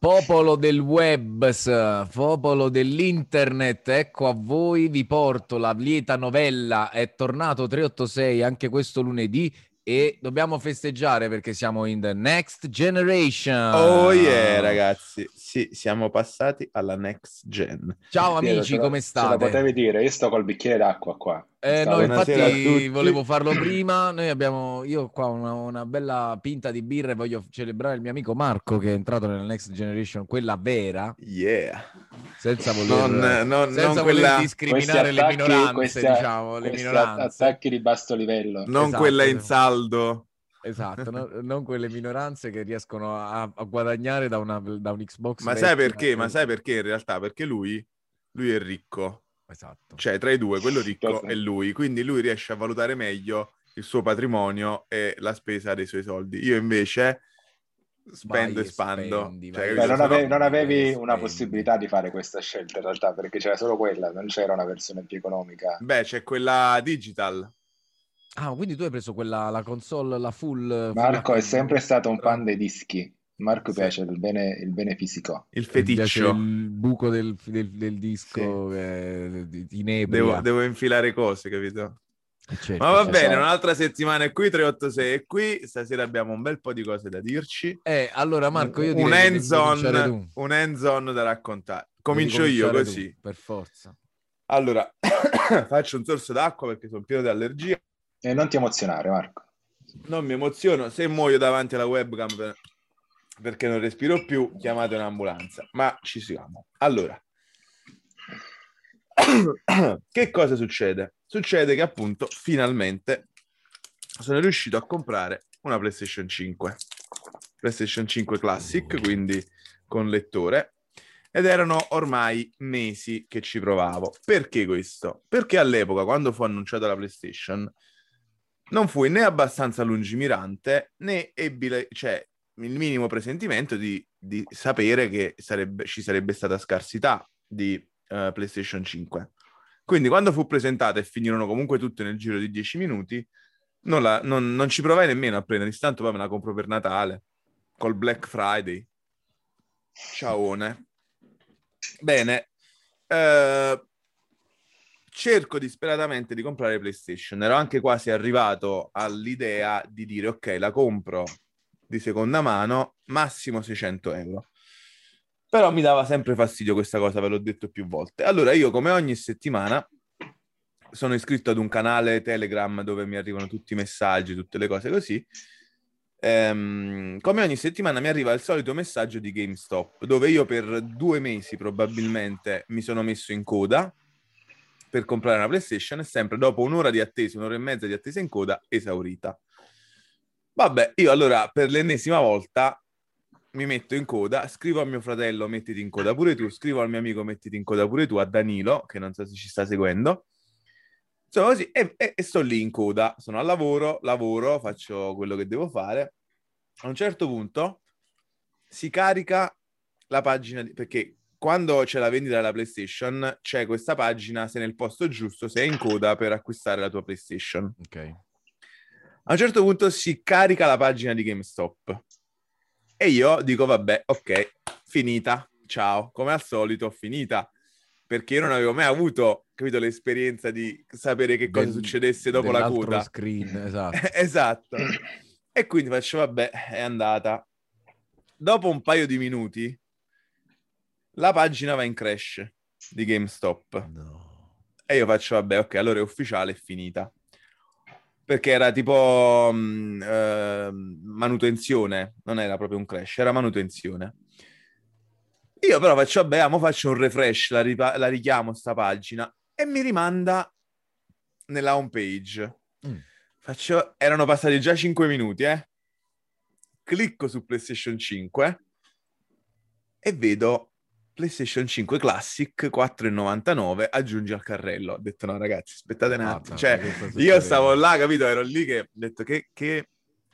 Popolo del web, popolo dell'internet, ecco a voi vi porto la lieta novella, è tornato 386 anche questo lunedì e dobbiamo festeggiare perché siamo in the next generation. Oh yeah ragazzi, sì, siamo passati alla next gen. Ciao amici, come state? Ce la potevi dire, io sto col bicchiere d'acqua qua. Eh, no, infatti volevo farlo prima. Noi abbiamo, io qua una, una, bella pinta di birra e voglio celebrare il mio amico Marco che è entrato nella Next Generation, quella vera. Yeah. Senza voler, non, non, senza non voler quella... discriminare attacchi, le minoranze, questi, diciamo, le minoranze. attacchi di basso livello. Non esatto, quella in saldo. Esatto, no, non quelle minoranze che riescono a, a guadagnare da, una, da, un Xbox. Ma sai perché? Ma sai perché in realtà? Perché lui, lui è ricco Esatto. Cioè, tra i due, quello ricco è lui, quindi lui riesce a valutare meglio il suo patrimonio e la spesa dei suoi soldi. Io invece spendo vai e spando. Spendi, cioè, Beh, non, ave- non, avevi una possibilità di fare questa scelta in realtà, perché c'era solo quella, non c'era una versione più economica. Beh, c'è quella digital. Ah, quindi tu hai preso quella, la console, la full... Marco full è sempre stato un fan dei dischi. Marco sì. piace il bene, il bene, fisico. Il feticcio. Il buco del, del, del disco sì. eh. Devo, devo, infilare cose, capito? Eh, certo, Ma va bene, certo. un'altra settimana è qui, 386 è qui, stasera abbiamo un bel po' di cose da dirci. Eh, allora Marco, io un hands-on, un hands-on da raccontare. Comincio io così. Tu, per forza. Allora, faccio un sorso d'acqua perché sono pieno di allergia. E non ti emozionare, Marco. Non mi emoziono, se muoio davanti alla webcam perché non respiro più, chiamate un'ambulanza. Ma ci siamo. Allora, che cosa succede? Succede che appunto finalmente sono riuscito a comprare una PlayStation 5. PlayStation 5 Classic, quindi con lettore. Ed erano ormai mesi che ci provavo. Perché questo? Perché all'epoca, quando fu annunciata la PlayStation, non fui né abbastanza lungimirante né ebbi, cioè, il minimo presentimento di, di sapere che sarebbe, ci sarebbe stata scarsità di uh, PlayStation 5. Quindi quando fu presentata e finirono comunque tutte nel giro di 10 minuti, non, la, non, non ci provai nemmeno a prendere, tanto poi me la compro per Natale, col Black Friday. Ciaone. Bene, uh, cerco disperatamente di comprare PlayStation. Ero anche quasi arrivato all'idea di dire ok, la compro di seconda mano, massimo 600 euro. Però mi dava sempre fastidio questa cosa, ve l'ho detto più volte. Allora io come ogni settimana sono iscritto ad un canale Telegram dove mi arrivano tutti i messaggi, tutte le cose così. Ehm, come ogni settimana mi arriva il solito messaggio di GameStop, dove io per due mesi probabilmente mi sono messo in coda per comprare una PlayStation e sempre dopo un'ora di attesa, un'ora e mezza di attesa in coda, esaurita. Vabbè, io allora per l'ennesima volta mi metto in coda, scrivo a mio fratello mettiti in coda pure tu, scrivo al mio amico mettiti in coda pure tu, a Danilo, che non so se ci sta seguendo. Sono così e, e, e sto lì in coda, sono al lavoro, lavoro, faccio quello che devo fare. A un certo punto si carica la pagina, di, perché quando c'è la vendita della PlayStation c'è questa pagina, sei nel posto giusto, sei in coda per acquistare la tua PlayStation. Ok. A un certo punto si carica la pagina di GameStop e io dico vabbè, ok, finita, ciao, come al solito, finita, perché io non avevo mai avuto, capito, l'esperienza di sapere che cosa del, succedesse dopo la coda. screen, esatto. esatto. E quindi faccio vabbè, è andata. Dopo un paio di minuti la pagina va in crash di GameStop. No. E io faccio vabbè, ok, allora è ufficiale, è finita perché era tipo mh, eh, manutenzione, non era proprio un crash, era manutenzione. Io però faccio, vabbè, mo faccio un refresh, la, ripa- la richiamo sta pagina e mi rimanda nella home page. Mm. Faccio, erano passati già 5 minuti, eh. Clicco su PlayStation 5 e vedo PlayStation 5 Classic 4,99 aggiungi al carrello. Ho detto no ragazzi, aspettate un attimo. cioè, io stavo là, capito? Ero lì che ho detto che, che,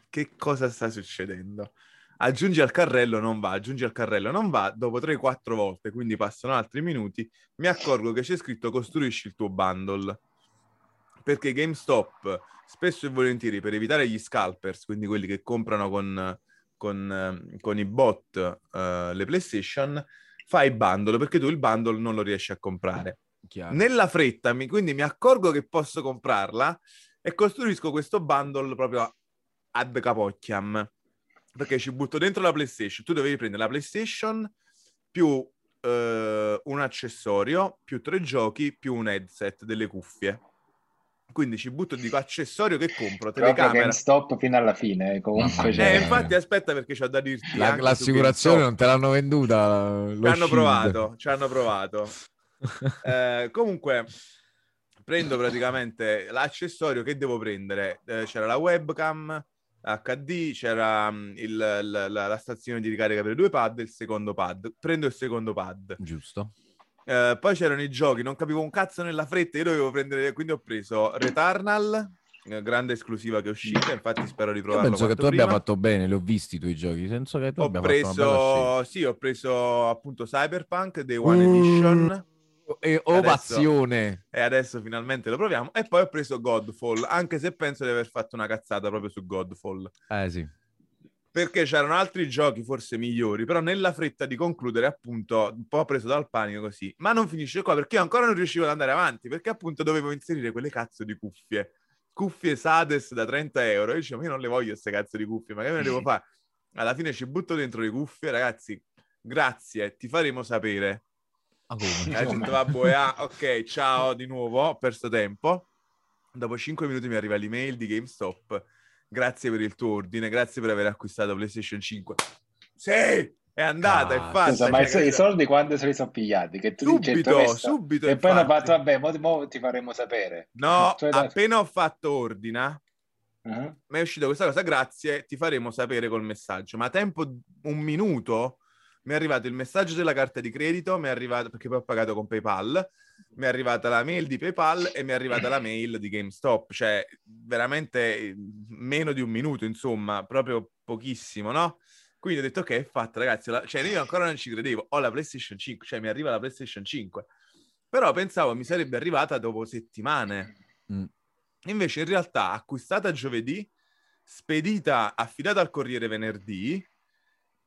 che cosa sta succedendo? Aggiungi al carrello non va, aggiungi al carrello non va, dopo 3-4 volte, quindi passano altri minuti, mi accorgo che c'è scritto costruisci il tuo bundle. Perché GameStop spesso e volentieri per evitare gli scalpers, quindi quelli che comprano con con, eh, con i bot uh, le PlayStation, fai bundle perché tu il bundle non lo riesci a comprare. Chiaro. Nella fretta, mi, quindi mi accorgo che posso comprarla e costruisco questo bundle proprio ad capocchiam perché ci butto dentro la PlayStation. Tu dovevi prendere la PlayStation più eh, un accessorio, più tre giochi, più un headset, delle cuffie. Quindi ci butto di accessorio che compro, telecamera. stop fino alla fine, comunque. Eh, infatti aspetta perché c'ho da dirti la, L'assicurazione non te l'hanno venduta. Ci hanno provato, ci hanno provato. eh, comunque prendo praticamente l'accessorio che devo prendere. Eh, c'era la webcam, HD, c'era um, il, la, la, stazione di ricarica per i due pad e il secondo pad. Prendo il secondo pad. Giusto. Uh, poi c'erano i giochi, non capivo un cazzo nella fretta, io dovevo prendere, quindi ho preso Returnal, eh, grande esclusiva che è uscita, infatti spero di provarlo. Io penso che tu prima. abbia fatto bene, li ho visti i tuoi giochi, senso che tu ho preso, sì, ho preso appunto Cyberpunk Day One uh... Edition e ovazione. Adesso, e adesso finalmente lo proviamo. E poi ho preso Godfall, anche se penso di aver fatto una cazzata proprio su Godfall. Eh sì. Perché c'erano altri giochi forse migliori, però nella fretta di concludere, appunto, un po' preso dal panico così. Ma non finisce qua, perché io ancora non riuscivo ad andare avanti, perché appunto dovevo inserire quelle cazzo di cuffie. Cuffie Sades da 30 euro. Io dicevo, io non le voglio queste cazzo di cuffie, ma che me ne devo fare? Alla fine ci butto dentro le cuffie, ragazzi. Grazie, ti faremo sapere Ah, come? Detto, vabbè, ah, ok, ciao di nuovo, ho perso tempo. Dopo 5 minuti mi arriva l'email di GameStop. Grazie per il tuo ordine, grazie per aver acquistato PlayStation 5. Sì, è andata, ah, è fatta. Scusa, ma cioè, i soldi quando se li sono pigliati? Che tu subito, dici, subito. E poi hanno fatto, vabbè, mo, mo, ti faremo sapere. No, cioè, appena ho fatto ordina, uh-huh. mi è uscita questa cosa, grazie, ti faremo sapere col messaggio. Ma tempo un minuto mi è arrivato il messaggio della carta di credito, mi è arrivato, perché poi ho pagato con PayPal, mi è arrivata la mail di PayPal e mi è arrivata la mail di GameStop, cioè veramente eh, meno di un minuto, insomma, proprio pochissimo, no? Quindi ho detto ok, è fatta ragazzi, la... cioè io ancora non ci credevo, ho la PlayStation 5, cioè mi arriva la PlayStation 5, però pensavo mi sarebbe arrivata dopo settimane. Mm. Invece in realtà acquistata giovedì, spedita, affidata al corriere venerdì,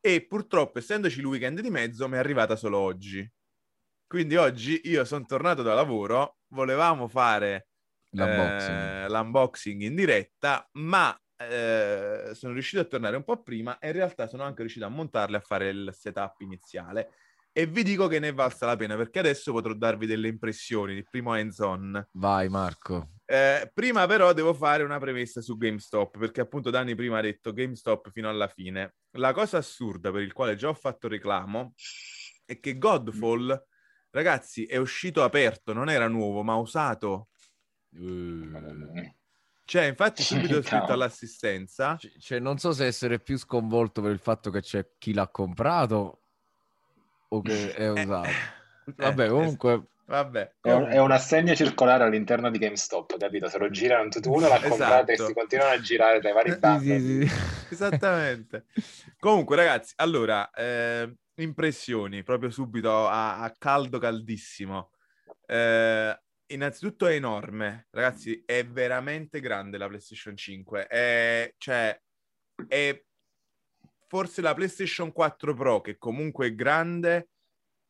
e purtroppo, essendoci il weekend di mezzo, mi è arrivata solo oggi. Quindi oggi io sono tornato da lavoro, volevamo fare l'unboxing, eh, l'unboxing in diretta, ma eh, sono riuscito a tornare un po' prima e in realtà sono anche riuscito a montarle a fare il setup iniziale. E vi dico che ne è valsa la pena perché adesso potrò darvi delle impressioni, il primo hands-on. Vai Marco. Eh, prima però devo fare una premessa su GameStop perché appunto Dani prima ha detto GameStop fino alla fine. La cosa assurda per il quale già ho fatto reclamo è che Godfall, ragazzi, è uscito aperto, non era nuovo, ma usato. Uh. Cioè, infatti, subito ho scritto all'assistenza. Cioè, non so se essere più sconvolto per il fatto che c'è chi l'ha comprato o che è eh, usato. Eh, Vabbè, comunque. Vabbè. È un, è un, assegno circolare all'interno di GameStop, capito? Se lo girano tutti uno, l'ha comprato esatto. e si continuano a girare dai vari bandi. Sì, sì, sì. Esattamente. Comunque, ragazzi, allora, eh, impressioni proprio subito a, a caldo caldissimo. Eh, innanzitutto è enorme, ragazzi, è veramente grande la PlayStation 5. È, cioè, è forse la PlayStation 4 Pro, che comunque è grande,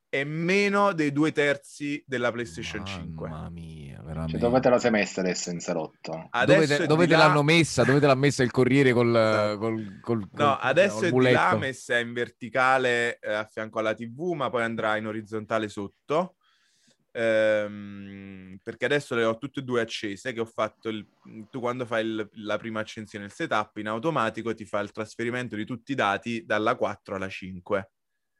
è meno dei due terzi della PlayStation Mamma 5. Mamma mia, veramente. Cioè, dove te la sei messa adesso in salotto? Adesso dove te, dove te là... l'hanno messa? Dove te l'ha messa il corriere col... Esatto. col, col, col no, adesso è di là messa in verticale eh, a fianco alla TV, ma poi andrà in orizzontale sotto ehm, perché adesso le ho tutte e due accese, che ho fatto il, tu quando fai il, la prima accensione il setup in automatico ti fa il trasferimento di tutti i dati dalla 4 alla 5.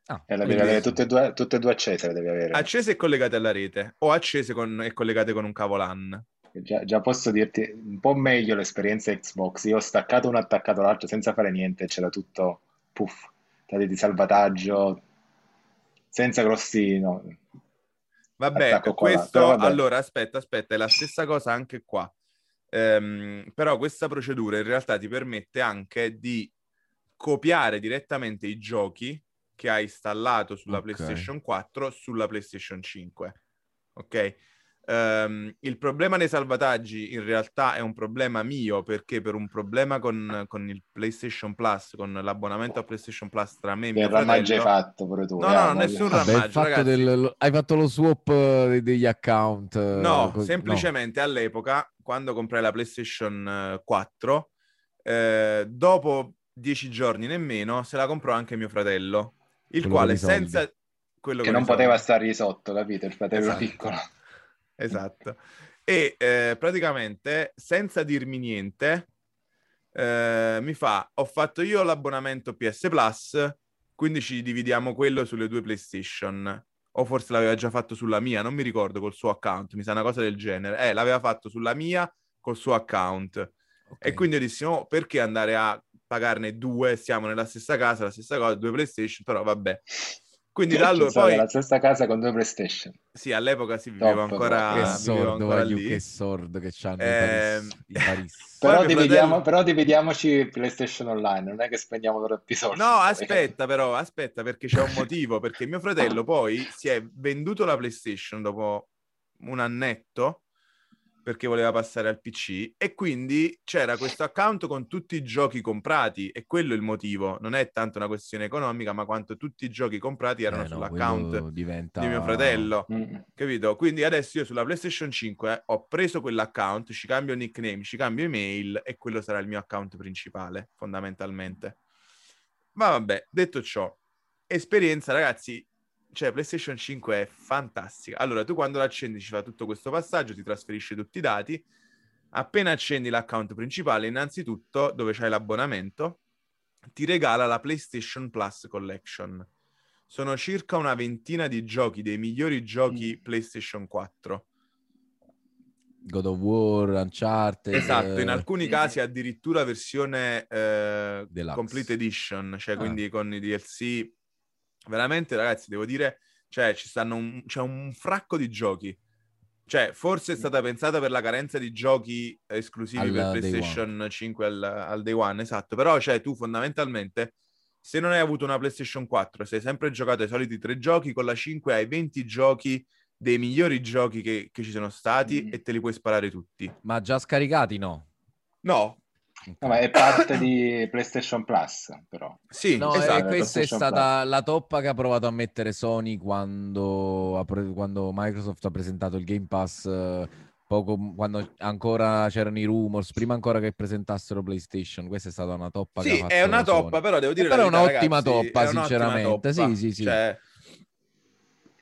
Ah, e la devi avere tutte e, due, tutte e due accese, le devi avere. Accese e collegate alla rete, o accese con, e collegate con un cavo LAN. Già, già, posso dirti un po' meglio l'esperienza Xbox. Io ho staccato uno, attaccato l'altro senza fare niente, c'era tutto puff, dati di salvataggio, senza grossi, no, Vabbè, questo vabbè. allora aspetta, aspetta, è la stessa cosa anche qua. Ehm, però questa procedura in realtà ti permette anche di copiare direttamente i giochi che hai installato sulla okay. PlayStation 4 sulla PlayStation 5. Ok? Ehm, il problema dei salvataggi in realtà è un problema mio perché per un problema con, con il PlayStation Plus, con l'abbonamento a PlayStation Plus tra me e Che mio rammaggio hai fratello... fatto pure tu? No, eh, no, voglio- nessun Vabbè, rammaggio, fatto del- hai fatto lo swap eh, degli account. eh, No, co- semplicemente all'epoca, quando comprai la PlayStation eh, 4, eh, dopo dieci giorni nemmeno, se la comprò anche mio fratello, il Quello quale senza... Quello Che con non poteva stargli sotto, capito? Il fratello Esatto. piccolo. Esatto. E eh, praticamente, senza dirmi niente, eh, mi fa, ho fatto io l'abbonamento PS Plus, quindi ci dividiamo quello sulle due PlayStation. O forse l'aveva già fatto sulla mia, non mi ricordo, col suo account, mi sa una cosa del genere. Eh, l'aveva fatto sulla mia col suo account. Ok. E quindi io dissi, oh, perché andare a pagarne due? Siamo nella stessa casa, la stessa cosa, due PlayStation, però vabbè. Quindi da allora poi... nella stessa casa con due PlayStation. Sì, all'epoca si viveva Top, ancora, che sordo, lì. che sordo che c'hanno Ehm, i Paris. i Paris. Però dividiamo, fratello- però dividiamoci PlayStation Online, non è che spendiamo troppi soldi. No, poi. aspetta però, aspetta perché c'è un motivo, perché mio fratello poi si è venduto la PlayStation dopo un annetto perché voleva passare al PC e quindi c'era questo account con tutti i giochi comprati e quello è il motivo, non è tanto una questione economica, ma quanto tutti i giochi comprati erano Eh, no, sull'account diventa... di mio fratello. Mm. Capito? Quindi adesso io sulla PlayStation 5 ho preso quell'account, ci cambio nickname, ci cambio email e quello sarà il mio account principale, fondamentalmente. Ma vabbè, detto ciò, esperienza, ragazzi, cioè PlayStation 5 è fantastica. Allora, tu quando l'accendi ci fa tutto questo passaggio, ti trasferisce tutti i dati. Appena accendi l'account principale, innanzitutto, dove c'hai l'abbonamento, ti regala la PlayStation Plus Collection. Sono circa una ventina di giochi, dei migliori giochi Mm. PlayStation 4. God of War, Uncharted... Esatto, in eh, alcuni casi addirittura versione eh. Complete Edition, cioè Ah. quindi con i DLC. Veramente, ragazzi, devo dire, cioè, ci stanno un, c'è un fracco di giochi. Cioè, forse è stata pensata per la carenza di giochi esclusivi Al per PlayStation 5 al, al day one, esatto. Però, cioè, tu fondamentalmente, se non hai avuto una PlayStation 4, se hai sempre giocato ai soliti tre giochi, con la 5 hai 20 giochi dei migliori giochi che, che ci sono stati Mm. e te li puoi sparare tutti. Ma già scaricati no? No. No, ma è parte di PlayStation Plus, però. sì, No, esatto. questa è stata la toppa che ha provato a mettere Sony quando, quando Microsoft ha presentato il Game Pass, eh, poco, quando ancora c'erano i rumors, prima ancora che presentassero PlayStation. Questa è stata una toppa che ha Sì, fatto è una Sony. toppa, però devo dire Eh, però la è verità, un'ottima ragazzi, toppa, è un'ottima sinceramente. toppa. Sì, sì, sì. Cioè,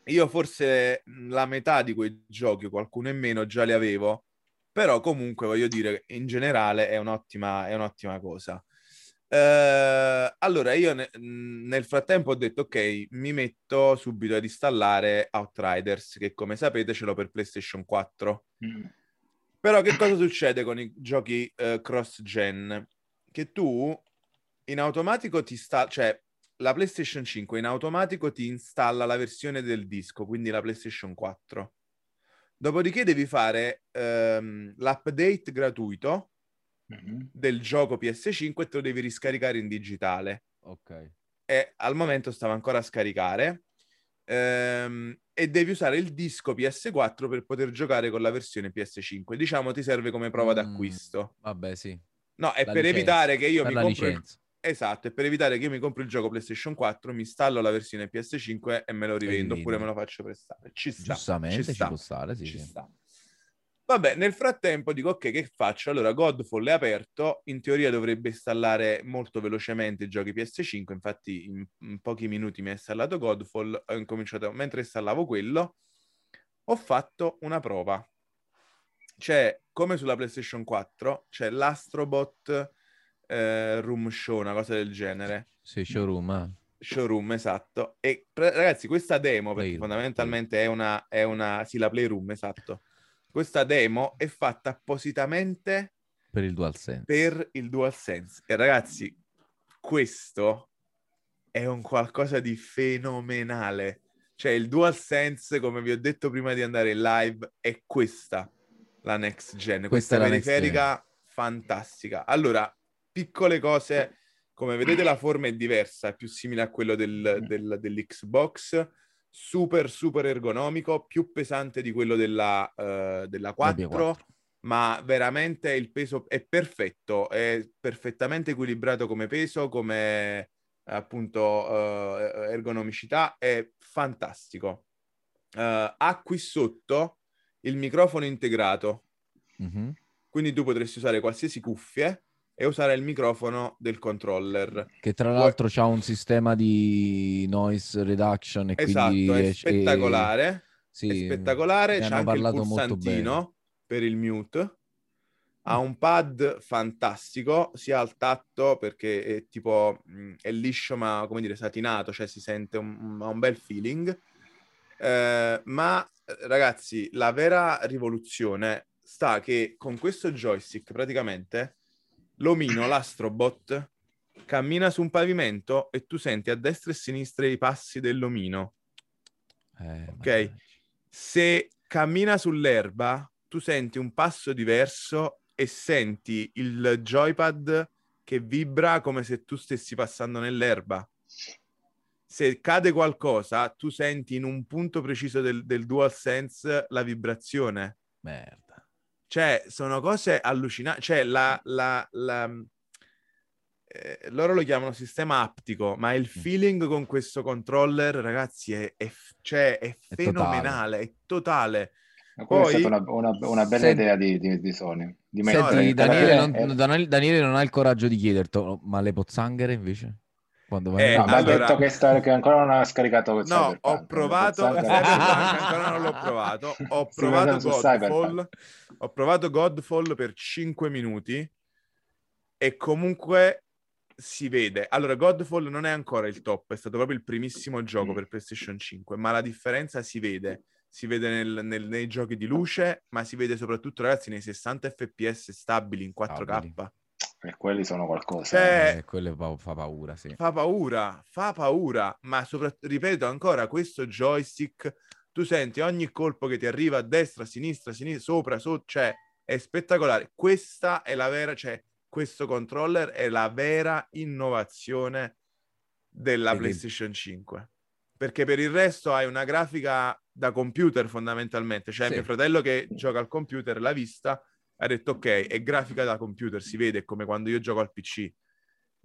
io forse la metà di quei giochi, qualcuno in meno, già li avevo, però comunque voglio dire, in generale è un'ottima, è un'ottima cosa. Eh, allora, io ne- nel frattempo ho detto, ok, mi metto subito ad installare Outriders, che come sapete ce l'ho per PlayStation 4. Mm. Però che cosa succede con i giochi eh, cross-gen? Che tu in automatico ti sta, cioè la PlayStation 5 in automatico ti installa la versione del disco, quindi la PlayStation 4. Dopodiché devi fare ehm, l'update gratuito Mhm. del gioco PS5 e te lo devi riscaricare in digitale. Ok. E al momento stava ancora a scaricare. ehm, e devi usare il disco PS4 per poter giocare con la versione PS5. Diciamo ti serve come prova Mm, d'acquisto. Vabbè, sì. No, è La per licenza. evitare che io Per mi compro il... Esatto, è per evitare che io mi compro il gioco PlayStation 4, mi installo la versione PS5 e me lo rivendo, oppure me lo faccio prestare. Ci sta. Giustamente ci ci, sta, può stare, sì, ci sì. sta. Vabbè, nel frattempo dico, ok, che faccio? Allora, Godfall è aperto, in teoria dovrebbe installare molto velocemente i giochi PS5, infatti in, in pochi minuti mi ha installato Godfall, ho incominciato, mentre installavo quello, ho fatto una prova. C'è, come sulla PlayStation 4, c'è l'Astrobot eh, Room Show, una cosa del genere. Sì, showroom, eh. Showroom, esatto. E ragazzi, questa demo, perché Playroom, fondamentalmente è una, è una... Sì, la Playroom, esatto. Questa demo è fatta appositamente per il DualSense. per il DualSense. E ragazzi, questo è un qualcosa di fenomenale. Cioè, il DualSense, come vi ho detto prima di andare in live, è questa, la next gen. Questa, è la next periferica fantastica. Allora, piccole cose, come vedete la forma è diversa, è più simile a quello del- del- dell'Xbox. super super ergonomico, più pesante di quello della, uh, della 4, 4, ma veramente il peso è perfetto, è perfettamente equilibrato come peso, come appunto uh, ergonomicità, è fantastico. Uh, ha qui sotto il microfono integrato, mm-hmm. quindi tu potresti usare qualsiasi cuffie e usare il microfono del controller. Che tra l'altro Poi... ha un sistema di noise reduction e esatto, quindi è spettacolare. È... Sì, è spettacolare, c'è anche il pulsantino per il mute. Ha un pad fantastico, sia al tatto perché è tipo è liscio ma come dire satinato, cioè si sente un, un bel feeling. Eh, ma ragazzi, la vera rivoluzione sta che con questo joystick praticamente l'omino, l'astrobot, cammina su un pavimento e tu senti a destra e a sinistra i passi dell'omino. Eh, ok? Se cammina sull'erba, tu senti un passo diverso e senti il joypad che vibra come se tu stessi passando nell'erba. Se cade qualcosa, tu senti in un punto preciso del, del DualSense la vibrazione. Merda. Cioè, sono cose allucinanti. Cioè, la, la, la eh, loro lo chiamano sistema aptico, ma il mm. feeling con questo controller, ragazzi, è, è, cioè, è, è fenomenale, è totale. Ma Poi, è stata una, una, una bella senti, idea di, di, di Sony. Di senti, Daniele non, è... Daniele non ha il coraggio di chiederti, ma le pozzanghere invece? Quando vai eh, no, allora... ha detto che, sta, che, ancora non ha scaricato No, Cyberpunk. ho provato ancora non l'ho provato. Ho provato Godfall. Ho provato Godfall per 5 minuti e comunque si vede. Allora, Godfall non è ancora il top, è stato proprio il primissimo gioco mm. per PlayStation 5, ma la differenza si vede. Si vede nel, nel, nei giochi di luce, ma si vede soprattutto, ragazzi, nei 60 fps stabili in 4K. Stabili. E quelli sono qualcosa. Cioè, eh, quello fa paura, sì. Fa paura, fa paura, ma soprattutto, ripeto ancora, questo joystick, tu senti ogni colpo che ti arriva a destra, a sinistra, a sinistra, sopra, sotto, cioè, è spettacolare. Questa è la vera, cioè, questo controller è la vera innovazione della e PlayStation 5. Perché per il resto hai una grafica da computer fondamentalmente, cioè sì. mio fratello che gioca al computer l'ha vista ha detto ok, è grafica da computer, si vede come quando io gioco al PC,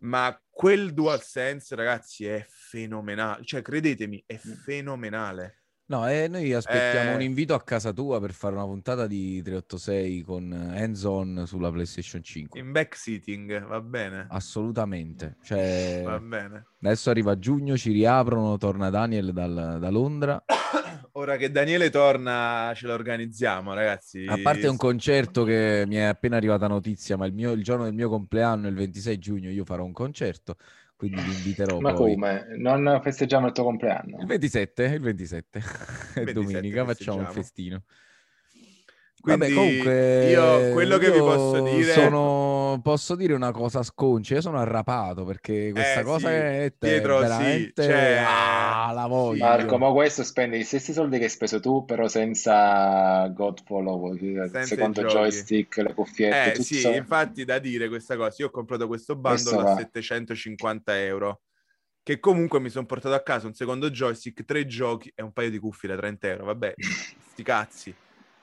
ma quel DualSense, ragazzi, è fenomenale, cioè credetemi, è mm. fenomenale. No, e noi aspettiamo eh... un invito a casa tua per fare una puntata di 386 con hands-on sulla PlayStation 5. In backseating, va bene? Assolutamente. Cioè, va bene. Adesso arriva giugno, ci riaprono, torna Daniel dal, da Londra. Ora che Daniele torna, ce lo organizziamo, ragazzi. A parte un concerto che mi è appena arrivata notizia, ma il, mio, il giorno del mio compleanno, il 26 giugno, io farò un concerto quindi vi inviterò. Ma poi. come? Non festeggiamo il tuo compleanno? Il 27, il 27, è domenica, facciamo un festino. Quindi Vabbè, comunque, io quello che io vi posso dire sono, posso dire una cosa sconcia. Io sono arrapato perché questa eh, cosa sì, è, dietro, veramente sì, cioè, ah, la voglio. Marco, ma questo spende gli stessi soldi che hai speso tu, però senza Godfall, senza secondo joystick, le cuffiette. Eh, tutto. sì, infatti, da dire questa cosa. Io ho comprato questo bundle questo a 750 euro. Che comunque mi sono portato a casa un secondo joystick, tre giochi e un paio di cuffie da 30 euro. Vabbè, sti cazzi.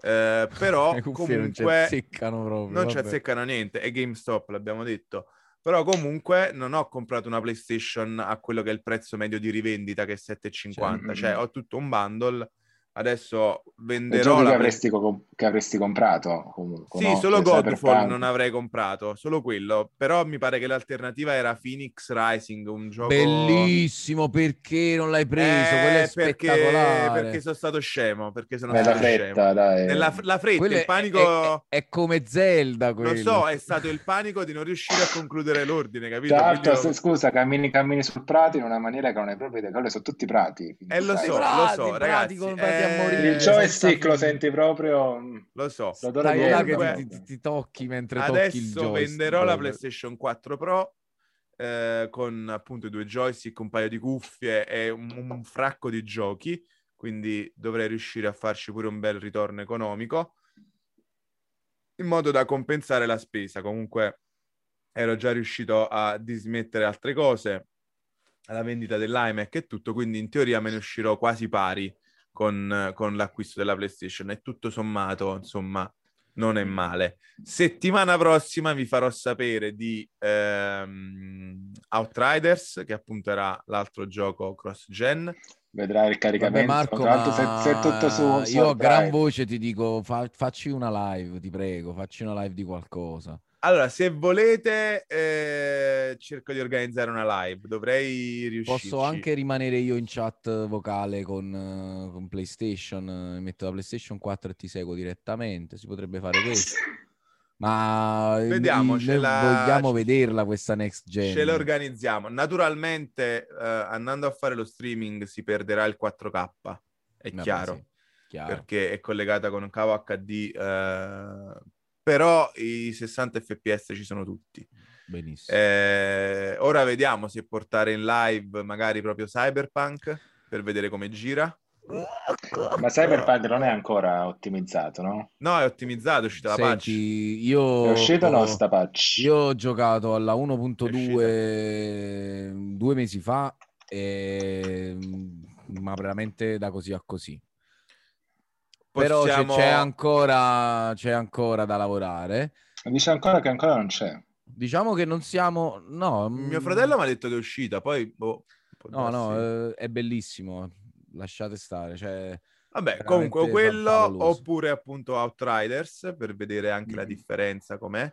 Eh, però comunque non ci azzeccano proprio. Non ci azzeccano niente, è GameStop, l'abbiamo detto. Però comunque non ho comprato una PlayStation a quello che è il prezzo medio di rivendita che è 7,50, cioè, cioè ho tutto un bundle Adesso venderò... La... Che, avresti, che avresti comprato comunque. Sì, no? solo Godfall non avrei comprato, solo quello. Però mi pare che l'alternativa era Phoenix Rising, un gioco... Bellissimo, perché non l'hai preso? Eh, Quello è perché, spettacolare. Perché sono stato scemo, perché sono Nella stato fretta, scemo. Dai. Nella la fretta, Quello il panico... È, è, è, come Zelda quello. Lo so, è stato il panico di non riuscire a concludere l'ordine, capito? Certo, Quindi... scusa, cammini, cammini sul prato in una maniera che non è proprio idea. Quelli sono tutti prati. Eh, lo so, lo so, ragazzi. Con eh... a morire. Il joystick lo senti proprio. Mm, lo so. Dai là che ti, ti, ti, tocchi mentre Adesso tocchi il joystick. venderò la PlayStation 4 Pro eh, con appunto i due joystick, un paio di cuffie e un, un fracco di giochi. Quindi dovrei riuscire a farci pure un bel ritorno economico in modo da compensare la spesa. Comunque ero già riuscito a dismettere altre cose. alla vendita dell'iMac e tutto, quindi in teoria me ne uscirò quasi pari con, con l'acquisto della PlayStation e tutto sommato, insomma, non è male. Settimana prossima vi farò sapere di ehm, Outriders, che appunto era l'altro gioco cross-gen. Vedrai il caricamento. Vabbè, Marco, se, ma se è tutto su, su io a gran voce ti dico, fa- facci una live, ti prego, facci una live di qualcosa. Allora, se volete, eh, cerco di organizzare una live. Dovrei riuscirci. Posso anche rimanere io in chat vocale con, eh, con PlayStation, eh, metto la PlayStation 4 e ti seguo direttamente, si potrebbe fare questo. Ma eh, Vediamo, noi la- vogliamo vederla questa next gen. Ce la organizziamo. Naturalmente, eh, andando a fare lo streaming, si perderà il 4K. È chiaro. sì, chiaro. perché è collegata con un cavo HD, eh, però i 60 fps ci sono tutti. Benissimo. Eh, ora vediamo se portare in live magari proprio Cyberpunk per vedere come gira. Ma Cyberpunk non è ancora ottimizzato, no? No, è ottimizzato, è uscita la patch. Senti, io È uscito o no sta patch? Io ho giocato alla È 1.2 due mesi fa, e, ma veramente da così a così. Però c'è- Possiamo- c'è, ancora, c'è ancora da lavorare. Dice ancora che ancora non c'è. Diciamo che non siamo... No, Mio mm, fratello mi ha detto che è uscita, poi... boh, No, no, eh, è bellissimo. Lasciate stare. Cioè, Vabbè, comunque quello favoloso. oppure appunto Outriders per vedere anche la Mm. differenza com'è.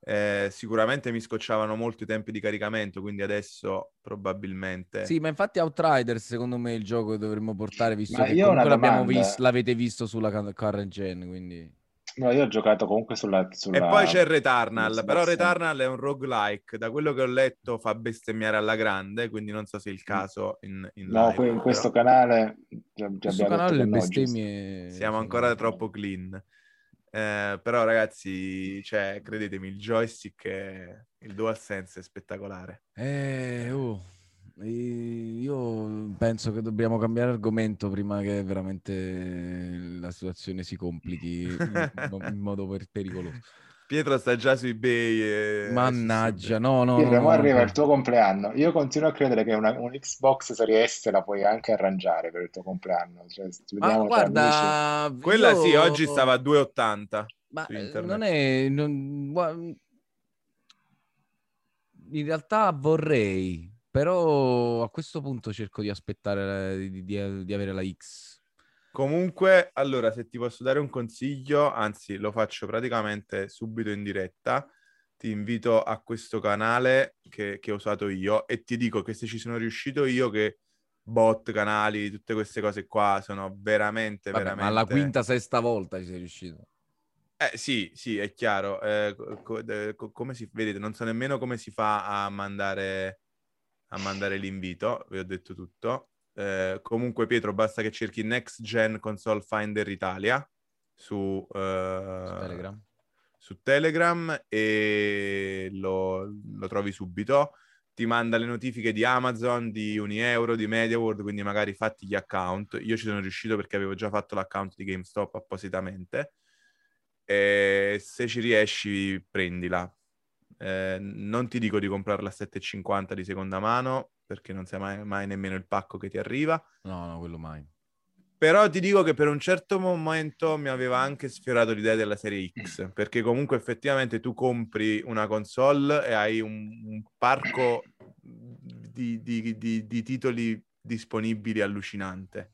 Eh, sicuramente mi scocciavano molto i tempi di caricamento, quindi adesso probabilmente... Sì, ma infatti Outriders secondo me è il gioco che dovremmo portare, visto Ma che io ho una comunque l'abbiamo domanda. vis- l'avete visto sulla current gen, quindi... No, io ho giocato comunque sulla... E sulla- poi c'è Returnal, però. Returnal è un roguelike, da quello che ho letto fa bestemmiare alla grande, quindi non so se è il caso in, in Mm. No, live, in questo però canale già, già Questo abbiamo canale le no, bestemmie... siamo ancora troppo clean. Eh, però ragazzi, cioè, credetemi, il joystick, è... il DualSense è spettacolare. Eh, oh, io penso che dobbiamo cambiare argomento prima che veramente la situazione si complichi in, in modo per- pericoloso. Pietro sta già su eBay. e- Mannaggia, no, no, Pietro, no, no, arriva no. il tuo compleanno. Io continuo a credere che una, un Xbox Series S la puoi anche arrangiare per il tuo compleanno. Cioè, ci Ma guarda, Quella io- sì, oggi stava a 2,80. Ma su eh, internet. non è... non- In realtà vorrei, però a questo punto cerco di aspettare eh, di, di- di avere la X. Comunque, allora, se ti posso dare un consiglio, anzi, lo faccio praticamente subito in diretta. Ti invito a questo canale che, che ho usato io e ti dico che se ci sono riuscito io, che bot, canali, tutte queste cose qua sono veramente, Vabbè, veramente... ma alla quinta, sesta volta ci sei riuscito. Eh sì, sì, è chiaro. Eh, co- co- come si vedete, non so nemmeno come si fa a mandare, a mandare l'invito, vi ho detto tutto. Eh, comunque, Pietro, basta che cerchi Next Gen Console Finder Italia su, eh, Su Telegram. su Telegram e lo, lo trovi subito. Ti manda le notifiche di Amazon, di Unieuro, di MediaWorld, quindi magari fatti gli account. Io ci sono riuscito perché avevo già fatto l'account di GameStop appositamente. E se ci riesci, prendila. Eh, non ti dico di comprarla a 7,50 di seconda mano, perché non sai mai, mai nemmeno il pacco che ti arriva. No, no, quello mai. Però ti dico che per un certo momento mi aveva anche sfiorato l'idea della serie X, perché comunque effettivamente tu compri una console e hai un, un parco di, di- di- di titoli disponibili allucinante.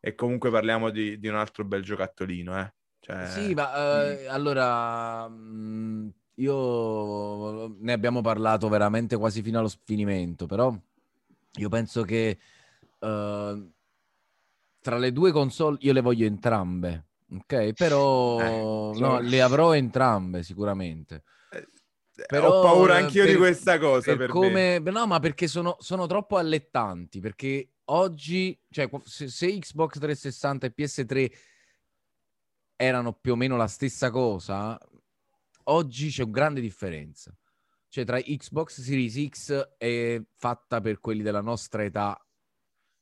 E comunque parliamo di, di un altro bel giocattolino, eh. Cioè, Sì, ma eh, allora mh, io ne abbiamo parlato veramente quasi fino allo sfinimento, però io penso che eh, tra le due console io le voglio entrambe, ok? Però Eh, no, le avrò entrambe sicuramente. eh, Però, ho paura eh, anch'io di per- questa cosa. Per Per me. come... No, ma perché sono, sono troppo allettanti, perché oggi, cioè se, se Xbox 360 e PS3 erano più o meno la stessa cosa, oggi c'è una grande differenza. Cioè tra Xbox Series X è fatta per quelli della nostra età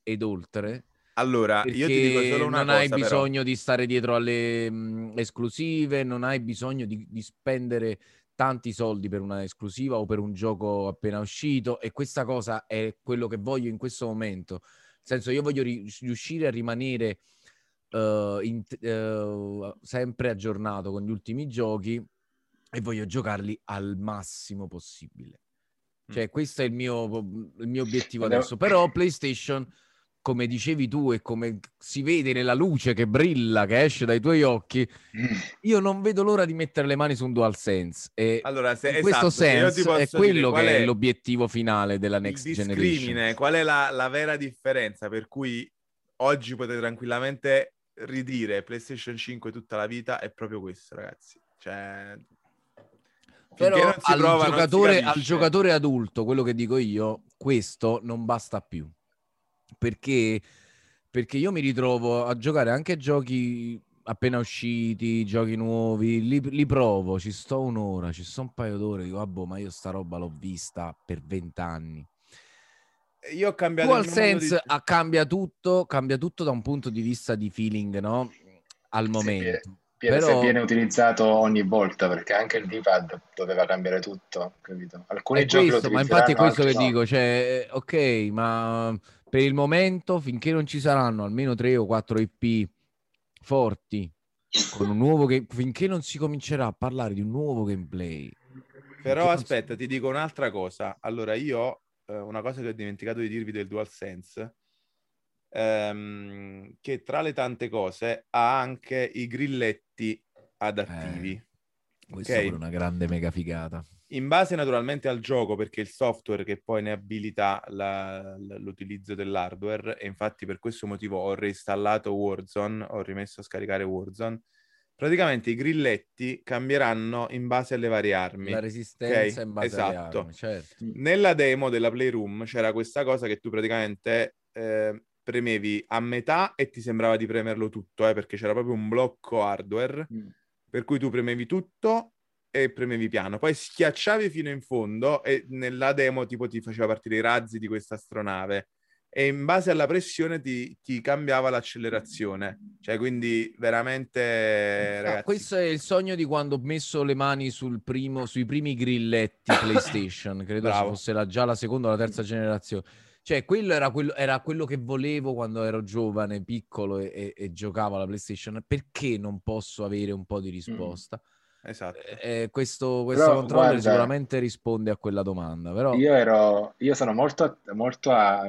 ed oltre, Allora, io ti dico solo una non cosa, hai però. bisogno di stare dietro alle mh, esclusive, non hai bisogno di, di spendere tanti soldi per una esclusiva o per un gioco appena uscito e questa cosa è quello che voglio in questo momento. Nel senso, io voglio ri- riuscire a rimanere uh, in, uh, sempre aggiornato con gli ultimi giochi e voglio giocarli al massimo possibile. Cioè, questo è il mio, il mio obiettivo adesso. Però PlayStation come dicevi tu e come si vede nella luce che brilla, che esce dai tuoi occhi, mm. io non vedo l'ora di mettere le mani su un DualSense. E allora, se, in esatto, questo senso è quello che è, è l'obiettivo finale della next generation. Qual è la, la vera differenza per cui oggi potete tranquillamente ridire PlayStation 5 tutta la vita? È proprio questo, ragazzi. Cioè... Però al, prova, giocatore, al giocatore adulto, quello che dico io, questo non basta più perché, perché io mi ritrovo a giocare anche giochi appena usciti, giochi nuovi, li, li, provo, ci sto un'ora, ci sto un paio d'ore, dico, vabbè, ma io sta roba l'ho vista per vent'anni. Io ho cambiato Dual Sense di... cambia tutto, cambia tutto da un punto di vista di feeling, no? Al momento. Sì, Però... viene utilizzato ogni volta perché anche il D-pad doveva cambiare tutto, capito? Alcuni è giochi questo, ma infatti è questo che no. dico, cioè, ok, ma per il momento, finché non ci saranno almeno tre o quattro IP forti, con un nuovo game, finché non si comincerà a parlare di un nuovo gameplay. Però aspetta, si... ti dico un'altra cosa. Allora, io eh, una cosa che ho dimenticato di dirvi del DualSense, ehm, che tra le tante cose ha anche i grilletti adattivi. Eh, questa okay? è una grande mega figata in base naturalmente al gioco, perché il software che poi ne abilita la, l'utilizzo dell'hardware, e infatti per questo motivo ho reinstallato Warzone, ho rimesso a scaricare Warzone, praticamente i grilletti cambieranno in base alle varie armi. La resistenza okay? in base esatto. alle armi, certo. Nella demo della Playroom c'era questa cosa che tu praticamente eh, premevi a metà e ti sembrava di premerlo tutto, eh, perché c'era proprio un blocco hardware, mm. per cui tu premevi tutto e premevi piano. Poi schiacciavi fino in fondo e nella demo tipo ti faceva partire i razzi di questa astronave e in base alla pressione ti, ti cambiava l'accelerazione. Cioè, quindi veramente... Ragazzi... Ah, questo è il sogno di quando ho messo le mani sul primo, sui primi grilletti PlayStation. Credo fosse la, già la seconda o la terza generazione. Cioè, quello era quello, era quello che volevo quando ero giovane, piccolo e, e, giocavo alla PlayStation. Perché non posso avere un po' di risposta? Mm Esatto. Eh, questo, questo però, controller guarda, sicuramente risponde a quella domanda. Però... Io, ero, io sono molto, molto a,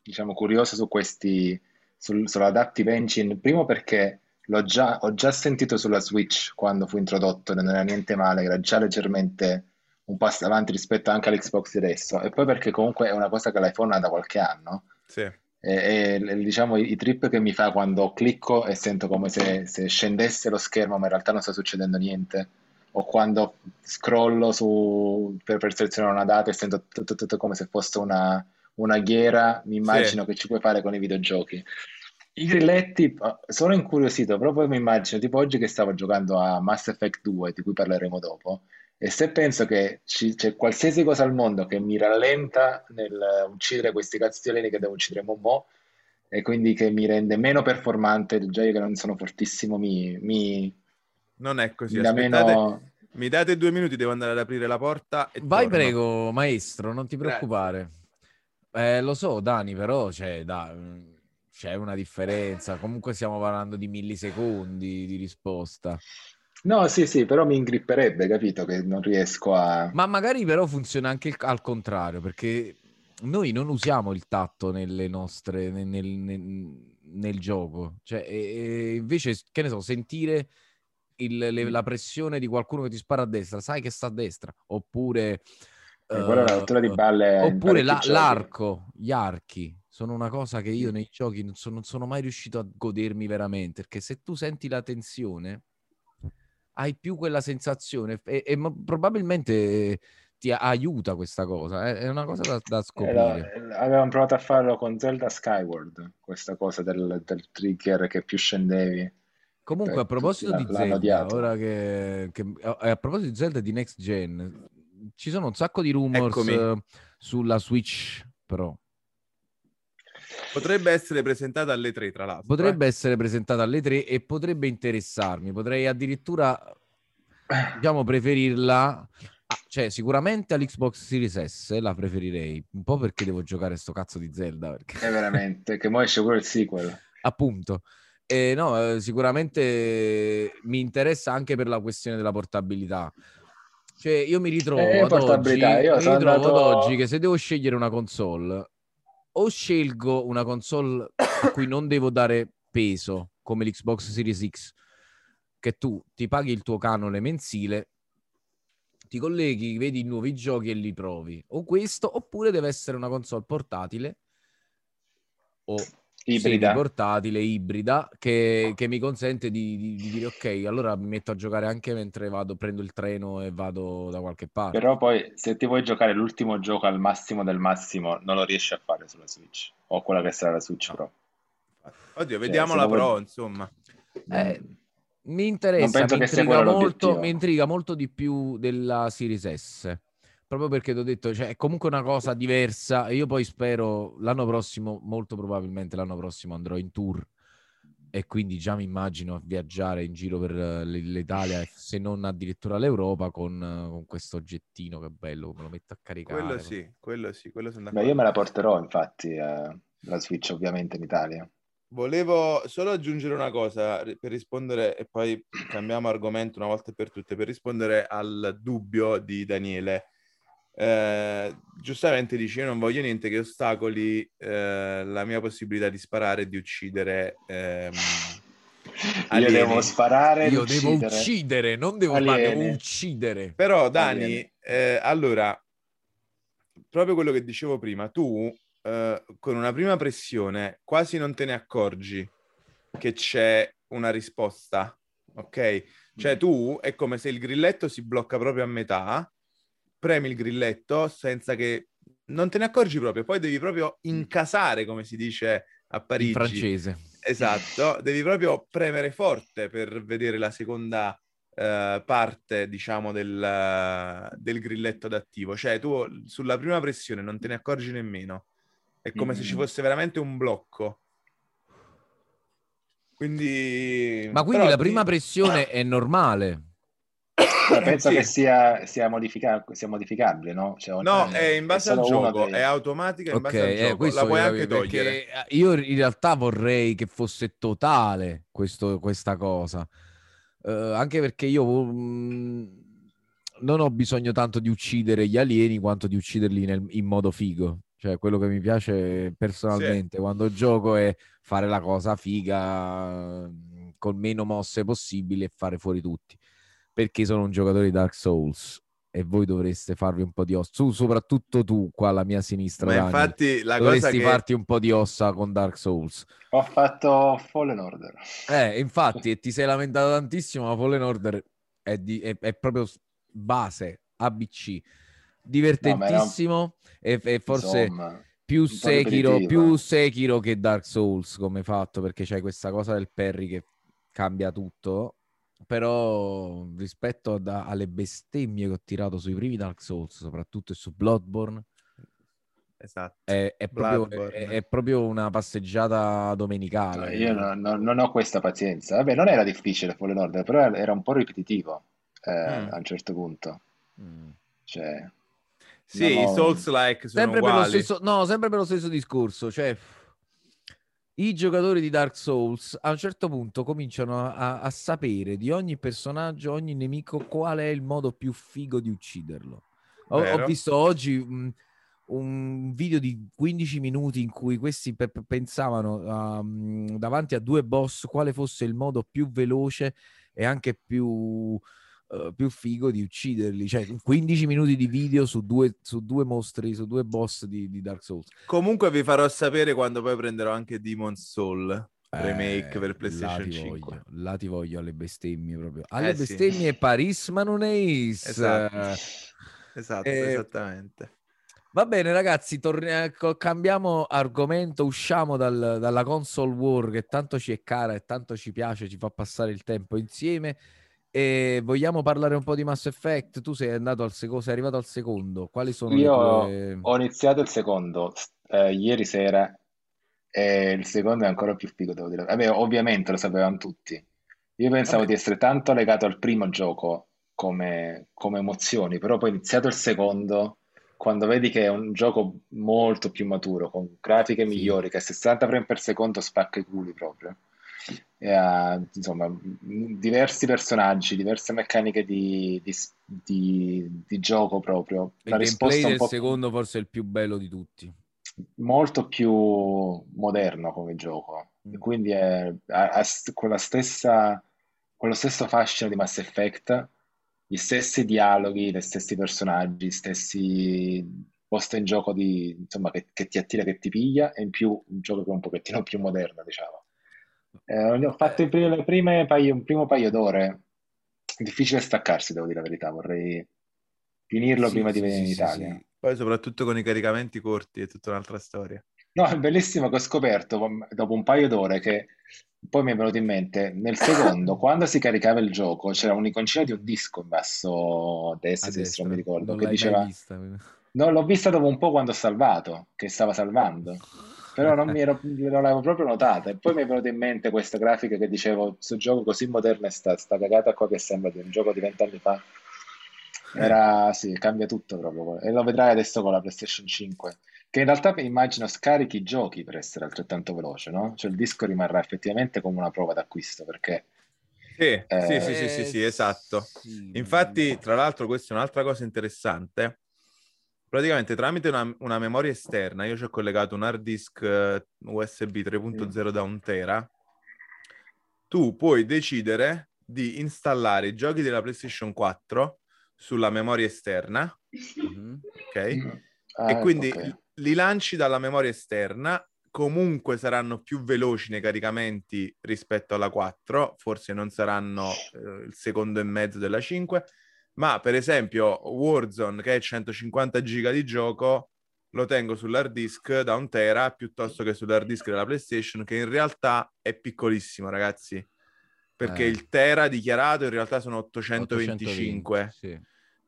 diciamo, curioso su questi, sul, sull'Adaptive Engine, primo perché l'ho già, ho già sentito sulla Switch quando fu introdotto, non era niente male, era già leggermente un passo avanti rispetto anche all'Xbox di adesso, e poi perché comunque è una cosa che l'iPhone ha da qualche anno. Sì. E, e, diciamo i, i, trip che mi fa quando clicco e sento come se, se, scendesse lo schermo ma in realtà non sta succedendo niente o quando scrollo su, per, per selezionare una data e sento tutto, tutto come se fosse una, una ghiera mi immagino sì. che ci puoi fare con i videogiochi i grilletti sono incuriosito proprio mi immagino tipo oggi che stavo giocando a Mass Effect 2 di cui parleremo dopo e se penso che ci, c'è qualsiasi cosa al mondo che mi rallenta nel uccidere questi castiolini che devo uccidere mo, e quindi che mi rende meno performante, già io che non sono fortissimo, mi... mi non è così, mi aspettate, meno... mi date due minuti, devo andare ad aprire la porta Vai torno. prego, maestro, non ti preoccupare. Eh, lo so, Dani, però c'è, da, c'è una differenza. Comunque stiamo parlando di millisecondi di risposta. No, sì, sì, però mi ingripperebbe, capito? Che non riesco a... Ma magari però funziona anche al contrario, perché noi non usiamo il tatto nelle nostre, nel, nel, nel gioco. Cioè, e, invece, che ne so, sentire il, le, la pressione di qualcuno che ti spara a destra, sai che sta a destra. Oppure... Eh, balle. Oppure la, l'arco, gli archi. Sono una cosa che io nei giochi non sono, non sono mai riuscito a godermi veramente, perché se tu senti la tensione hai più quella sensazione e, e probabilmente ti aiuta questa cosa, eh? è una cosa da, da scoprire. Eh, avevamo provato a farlo con Zelda Skyward, questa cosa del, del trigger che più scendevi. Comunque, a proposito di Zelda, ora che, che, a proposito di Zelda di Next Gen, ci sono un sacco di rumors Eccomi. sulla Switch Pro. Potrebbe essere presentata alle 3, tra l'altro. Potrebbe eh? essere presentata alle 3 e potrebbe interessarmi. Potrei addirittura diciamo, preferirla... ah, Cioè, sicuramente all'Xbox Series S la preferirei, un po' perché devo giocare sto cazzo di Zelda, perché... È veramente, che mo esce pure il sequel. Appunto. Eh, no, eh, sicuramente mi interessa anche per la questione della portabilità. Cioè, io mi ritrovo Eh, ad oggi, mi ritrovo ad andato- oggi che se devo scegliere una console, o scelgo una console a cui non devo dare peso, come l'Xbox Series X, che tu ti paghi il tuo canone mensile, ti colleghi, vedi i nuovi giochi e li provi. O questo, oppure deve essere una console portatile o Ibrida. portatile, ibrida, che, che mi consente di, di- di dire ok, allora mi metto a giocare anche mentre vado, prendo il treno e vado da qualche parte. Però poi se ti vuoi giocare l'ultimo gioco al massimo del massimo, non lo riesci a fare sulla Switch. O quella che sarà la Switch Pro. Oddio, Cioè, vediamo la lo vuoi- Pro, insomma. Eh, mi Non interessa, mi intriga molto, mi intriga molto di più della Series S. Proprio perché ti ho detto, cioè, è comunque una cosa diversa. E io poi spero l'anno prossimo, molto probabilmente l'anno prossimo andrò in tour. E quindi già mi immagino a viaggiare in giro per eh, l'Italia, se non addirittura l'Europa, con, eh, con questo oggettino che bello, me lo metto a caricare. Quello sì, quello sì, quello sono Beh, d'accordo. io me la porterò infatti eh, la Switch ovviamente in Italia. Volevo solo aggiungere una cosa per rispondere, e poi cambiamo argomento una volta per tutte, per rispondere al dubbio di Daniele. Eh, giustamente dici, io non voglio niente che ostacoli eh, la mia possibilità di sparare e di uccidere ehm, Io devo sparare e Io devo uccidere. uccidere, non devo fare, devo uccidere. Però Dani, eh, allora, proprio quello che dicevo prima, tu eh, con una prima pressione quasi non te ne accorgi che c'è una risposta, ok? Cioè tu è come se il grilletto si blocca proprio a metà, premi il grilletto senza che non te ne accorgi proprio, poi devi proprio incasare, come si dice a In Parigi. francese. Esatto, devi proprio premere forte per vedere la seconda eh, parte, diciamo, del, del grilletto adattivo. Cioè, tu sulla prima pressione non te ne accorgi nemmeno. È come se ci Mm. fosse veramente un blocco. Quindi... Ma quindi però la ti- prima pressione è normale. Penso Sì. che sia, sia, modifica- sia modificabile, no? Cioè, No, è in base al solo uno gioco, dei- è automatica in Ok, base al eh, gioco. La puoi anche togliere. perché io in realtà vorrei che fosse totale questo- questa cosa. Eh, anche perché io mm, non ho bisogno tanto di uccidere gli alieni quanto di ucciderli nel- in modo figo. Cioè, quello che mi piace personalmente quando gioco è fare la cosa figa mm, con meno mosse possibili e fare fuori tutti. Perché sono un giocatore di Dark Souls e voi dovreste farvi un po' di ossa. Tu, soprattutto tu, qua alla mia sinistra, Ma Dani, infatti la cosa dovresti che... farti un po' di ossa con Dark Souls. Ho fatto Fallen Order. Eh, infatti, e ti sei lamentato tantissimo, ma Fallen Order è, di- è- è proprio base, ABC. Divertentissimo e, e forse Insomma, più Sekiro, ripetitivo. più Sekiro che Dark Souls come fatto, perché c'hai questa cosa del parry che cambia tutto. Però rispetto ad- alle bestemmie che ho tirato sui primi Dark Souls, soprattutto e su Bloodborne, Esatto. è, è proprio, Bloodborne. è- è proprio una passeggiata domenicale. io no- no- non ho questa pazienza. Vabbè, non era difficile Fallen Order, però era un po' ripetitivo eh, Mm. a un certo punto. Mm. Cioè, Sì, No, i. Souls-like sono sempre per, lo uguali. stesso, no, sempre per lo stesso discorso, cioè i giocatori di Dark Souls a un certo punto cominciano a, a- sapere di ogni personaggio, ogni nemico, qual è il modo più figo di ucciderlo. Ho, ho visto oggi mh, un video di 15 minuti in cui questi pe- pe- pensavano mh, davanti a due boss quale fosse il modo più veloce e anche più, eh, più figo di ucciderli. Cioè, 15 minuti di video su due, su due mostri, su due boss di, di Dark Souls. Comunque vi farò sapere quando poi prenderò anche Demon's Soul remake Eh, per PlayStation là ti 5. Voglio, là ti voglio alle bestemmie proprio. Alle Eh, sì. bestemmie Paris, ma non è is. Esatto. Esatto, Eh, esattamente. Va bene, ragazzi, torni- ecco, cambiamo argomento, usciamo dal- dalla console war che tanto ci è cara e tanto ci piace, ci fa passare il tempo insieme. E vogliamo parlare un po' di Mass Effect? Tu sei andato al secondo, sei arrivato al secondo. Quali sono io tue... ho iniziato il secondo eh, ieri sera e il secondo è ancora più figo, devo dire. Vabbè, ovviamente lo sapevamo tutti. Io pensavo Vabbè. di essere tanto legato al primo gioco come, come emozioni, però poi iniziato il secondo, quando vedi che è un gioco molto più maturo, con grafiche Sì. migliori, che a 60 frame per secondo spacca i culi proprio, e ha, insomma, diversi personaggi, diverse meccaniche di, di di- di gioco proprio, Il una gameplay risposta del secondo forse è il più bello di tutti. molto più moderno come gioco, Mm. quindi è- ha, st- quella stessa, quello stesso fascino di Mass Effect, gli stessi dialoghi, gli stessi personaggi, gli stessi poste in gioco di, insomma, che, che ti attira, che ti piglia, e in più un gioco che è un pochettino più moderno, diciamo. Eh, ho fatto i primi- le prime paio, un primo paio d'ore, difficile staccarsi, devo dire la verità, vorrei finirlo Sì, prima di sì, venire in sì, sì, Italia. Poi soprattutto con i caricamenti corti è tutta un'altra storia. No, è bellissimo che ho scoperto dopo un paio d'ore che poi mi è venuto in mente, nel secondo, quando si caricava il gioco, c'era un'iconcina di un disco in basso destra, A a sinistra, non mi destra. ricordo, Non che diceva... vista. No, l'ho vista dopo un po' quando ho salvato, che stava salvando, però non mi ero, non l'avevo proprio notata. E poi mi è venuta in mente questa grafica che dicevo, questo gioco così moderno è sta, sta cagata qua che sembra di un gioco di vent'anni fa. Era, sì, cambia tutto proprio. E lo vedrai adesso con la PlayStation 5, che in realtà immagino scarichi i giochi per essere altrettanto veloce, no? Cioè il disco rimarrà effettivamente come una prova d'acquisto, perché... Sì, Eh, sì, sì, sì, sì, sì, esatto. Infatti, tra l'altro, questa è un'altra cosa interessante. Praticamente tramite una, una memoria esterna, io ci ho collegato un hard disk eh, USB 3.0 da un tera, tu puoi decidere di installare i giochi della PlayStation 4 sulla memoria esterna, Mhm. ok? Ah, e quindi ok. li lanci dalla memoria esterna, comunque saranno più veloci nei caricamenti rispetto alla 4, forse non saranno eh, il secondo e mezzo della 5, ma per esempio Warzone che è 150 giga di gioco lo tengo sull'hard disk da un tera piuttosto che sull'hard disk della PlayStation che in realtà è piccolissimo ragazzi perché Eh. il tera dichiarato in realtà sono 825 820, sì.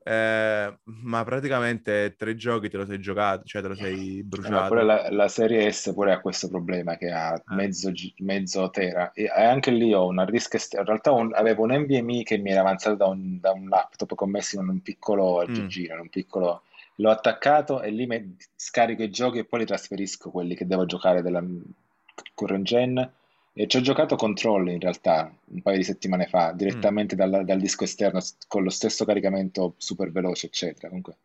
Eh, ma praticamente tre giochi te lo sei giocato, cioè te lo sei Eh, bruciato. pure la, la serie S pure ha questo problema che ha Ah. mezzo, mezzo tera e anche lì ho un hard disk in realtà un- avevo un NVMe che mi era avanzato da un, da un laptop commesso in un piccolo Mm. aggeggino, in un piccolo l'ho attaccato e lì me- scarico i giochi e poi li trasferisco quelli che devo giocare della current gen e ci ho giocato Control in realtà un paio di settimane fa direttamente dal, dal disco esterno con lo stesso caricamento super veloce eccetera comunque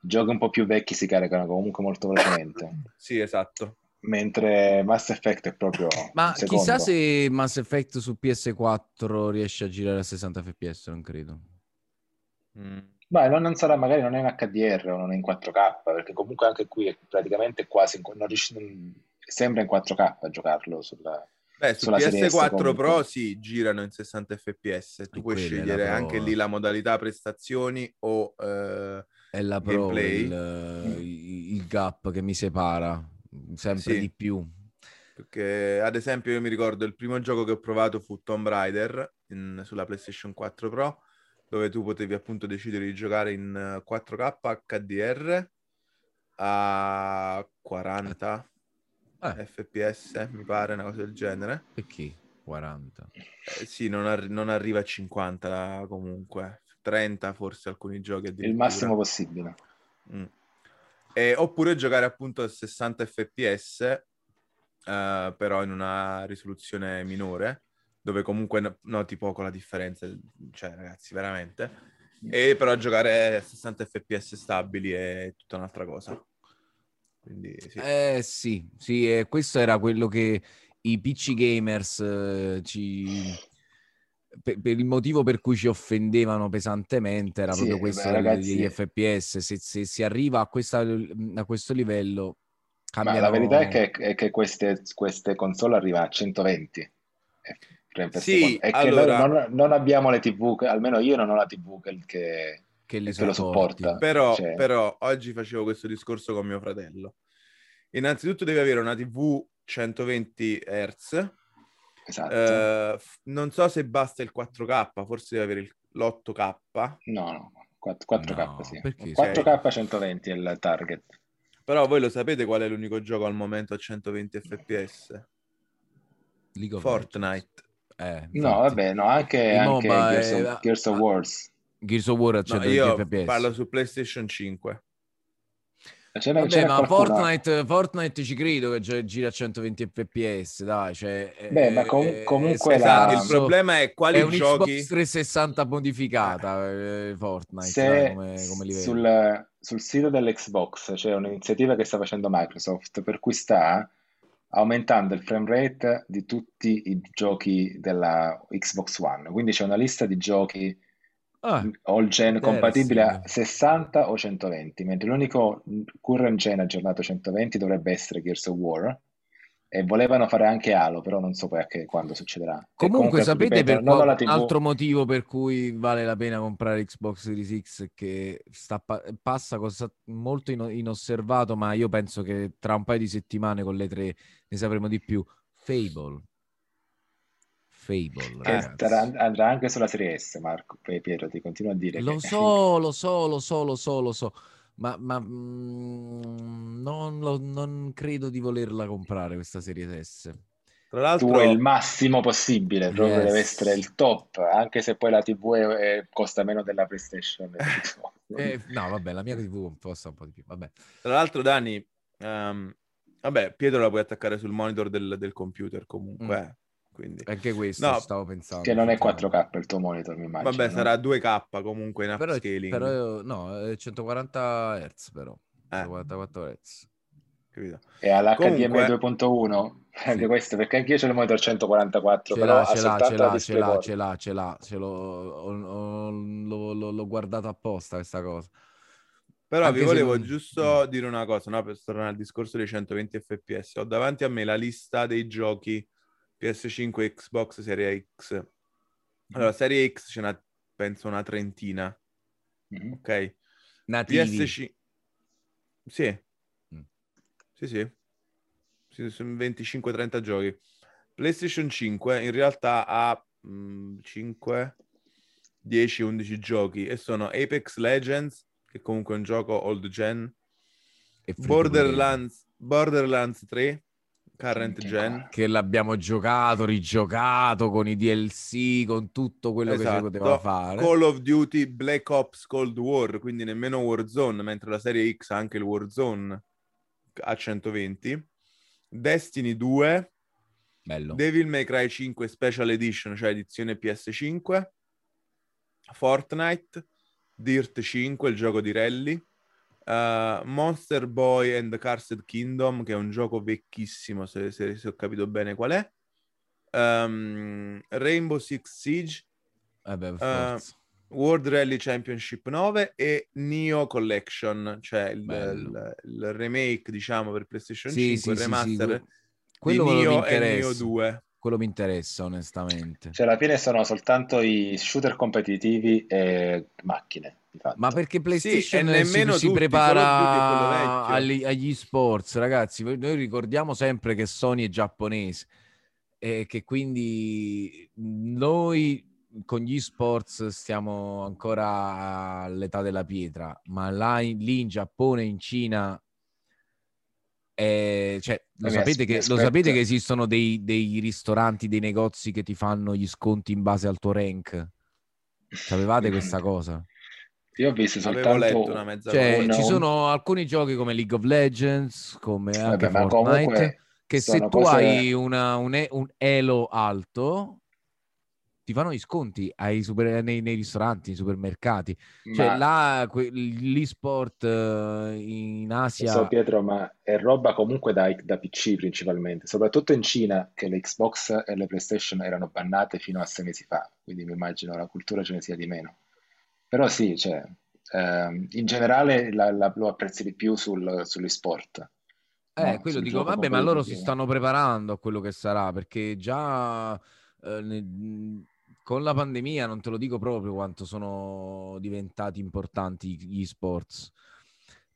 giochi un po' più vecchi si caricano comunque molto velocemente Sì, esatto. mentre Mass Effect è proprio Ma chissà se Mass Effect su PS4 riesce a girare a 60 fps, non credo. Mm. Ma non, non sarà, magari non è in HDR o non è in 4K, perché comunque anche qui è praticamente quasi, in- non riesci- non- sembra in 4K a giocarlo sulla... Beh, su Sulla Serie S PS4 comunque. Pro sì, girano in 60 fps. Tu E puoi scegliere anche eh. lì la modalità prestazioni o... eh, È la Pro Gameplay. il, il gap che mi separa sempre Sì. di più. Perché, ad esempio, io mi ricordo il primo gioco che ho provato fu Tomb Raider in- sulla PlayStation 4 Pro, dove tu potevi appunto decidere di giocare in eh, 4K HDR a 40 Eh, FPS, mi pare, una cosa del genere. perché 40? Eh, sì, non, arri- non arriva a 50 comunque, 30 forse alcuni giochi Il massimo possibile. Mm. E- oppure giocare appunto a 60 fps, eh, però in una risoluzione minore, dove comunque no- noti poco la differenza, cioè ragazzi, veramente. E però giocare a 60 fps stabili è tutta un'altra cosa. Quindi sì. Eh sì, sì, e questo era quello che i PC gamers eh, ci... Per, per il motivo per cui ci offendevano pesantemente era Sì, proprio beh, questo ragazzi- degli FPS. Se, se si arriva a, questa- a questo livello, Ma cambiano... la verità è che, è che queste, queste console arrivano a 120 frame per Sì. E che allora- noi non, non abbiamo le TV, che- almeno io non ho la TV che, che- li che lo sopporti. supporta. Però, Cioè- però oggi facevo questo discorso con mio fratello. Innanzitutto devi avere una TV 120 Hz. Esatto. Eh, f- non so se basta il 4K, forse devi avere il- l'8K. No, no, 4, 4K No, sì. perché? 4K 120 è il target. Però voi lo sapete qual è l'unico gioco al momento a 120 fps? League of Fortnite. Eh, No, vabbè, no, anche, anche Gears of, Gears of Wars. Gears of War a No, 120 io fps. parlo su PlayStation 5. C'era, Vabbè, c'era ma Fortnite, Fortnite ci credo che gi- gira a 120 fps, dai, cioè, è- Beh, ma è- com- è- comunque è la- Esatto, il stesso- problema è quali è un giochi... Xbox 360 modificata eh, Fortnite se dai, come, come livello. sul, sul sito dell'Xbox c'è un'iniziativa che sta facendo Microsoft per cui sta aumentando il frame rate di tutti i giochi della Xbox One. Quindi c'è una lista di giochi Ah, all gen compatibile a interesting. 60 o 120, mentre l'unico current gen aggiornato 120 dovrebbe essere Gears of War. E volevano fare anche Halo, però non so poi a che, quando succederà. E Comunque, sapete ripeto, per qual- un altro motivo per cui vale la pena comprare Xbox Series X che pa- passa cosa- molto ino- inosservato, ma io penso che tra un paio di settimane con le tre ne sapremo di più. Fable. Fable, Che andrà anche sulla serie S, Marco. Poi Pietro ti continua a dire Lo che so, lo so, lo so, lo so, lo so, ma, ma, mm, non, lo- non credo di volerla comprare questa serie S. Tra tu l'altro, vuoi il massimo possibile, proprio Yes. deve essere il top, anche se poi la TV è- è- costa meno della PlayStation. Eh, no, vabbè, la mia TV costa un po' di più, vabbè. tra l'altro Dani, ehm, vabbè, Pietro la puoi attaccare sul monitor del, del computer comunque, Mm. Eh, quindi... Anche questo No, stavo pensando. che non è effettivamente. 4K il tuo monitor, mi immagino. Vabbè, no? sarà 2K comunque in Però, upscaling, però no, è 140 Hz però. Eh. 144 Hz. capito? E all'HDMI Comunque- 2.1, anche Sì. questo, perché anche io c'ho il monitor 144, Ce però l'ha, ha ce l'ha, ce l'ha, ce l'ha, ce l'ha, ce l'ha, ce l'ho, ho- ho- l'ho, l'ho- l'ho guardato apposta questa cosa. Però Anche vi volevo non- giusto Mm. dire una cosa, no? Per tornare al discorso dei 120 fps. Ho davanti a me la lista dei giochi PS5 e Xbox Serie X. Allora, Serie X ce n'ha, penso, una trentina, Mhm. ok? Nativi. PS5... Sì. Mm. Sì, sì. Sì, sono 25-30 giochi. PlayStation 5 in realtà ha mm, 5, 10, 11 giochi e sono Apex Legends, che comunque è un gioco old gen, e. Borderlands, Borderlands 3, current gen. Che l'abbiamo giocato, rigiocato con i DLC, con tutto quello che si Esatto. poteva fare. Call of Duty Black Ops Cold War, quindi nemmeno Warzone, mentre la serie X ha anche il Warzone a 120. Destiny 2, Bello. Devil May Cry 5 Special Edition, cioè edizione PS5, Fortnite, Dirt 5, il gioco di rally, uh, Monster Boy and the Cursed Kingdom, che è un gioco vecchissimo, se, se- se ho capito bene qual è, Um, Rainbow Six Siege, Eh beh, Eh, forza. World Rally Championship 9 e Neo Collection, cioè il, il- il remake, diciamo, per PlayStation Sì, 5, sì, il sì, sì, remaster que- quello di mi Neo e interessa. Neo 2. Quello mi interessa, onestamente. Cioè, alla fine sono soltanto i shooter competitivi e macchine. Ma perché PlayStation nemmeno si, si tutti, prepara è agli, agli sports, ragazzi. Noi ricordiamo sempre che Sony è giapponese e che quindi noi con gli sports stiamo ancora all'età della pietra, ma là in- lì in Giappone, in Cina, eh, cioè, lo, sapete che, lo sapete che esistono dei, dei ristoranti, dei negozi che ti fanno gli sconti in base al tuo rank? Sapevate questa cosa? Io ho visto Avevo soltanto... letto una mezza Cioè, cosa. un- ci un- sono alcuni giochi come League of Legends, come anche Vabbè, Fortnite, che se tu cose- hai una- un, un elo alto, ti fanno gli sconti ai super- nei, nei ristoranti, nei supermercati. Cioè, Ma- là, que- l'e-sport eh, in Asia... so Pietro, ma è roba comunque da, da PC principalmente, soprattutto in Cina che le Xbox e le PlayStation erano bannate fino a sei mesi fa, quindi mi immagino la cultura ce ne sia di meno. Però sì, cioè, ehm, in generale la- la- lo apprezzi di più sul, sugli sport. Eh, no? quello dico, vabbè, ma loro si stanno preparando a quello che sarà, perché già eh, ne- con la pandemia non te lo dico proprio quanto sono diventati importanti gli sports,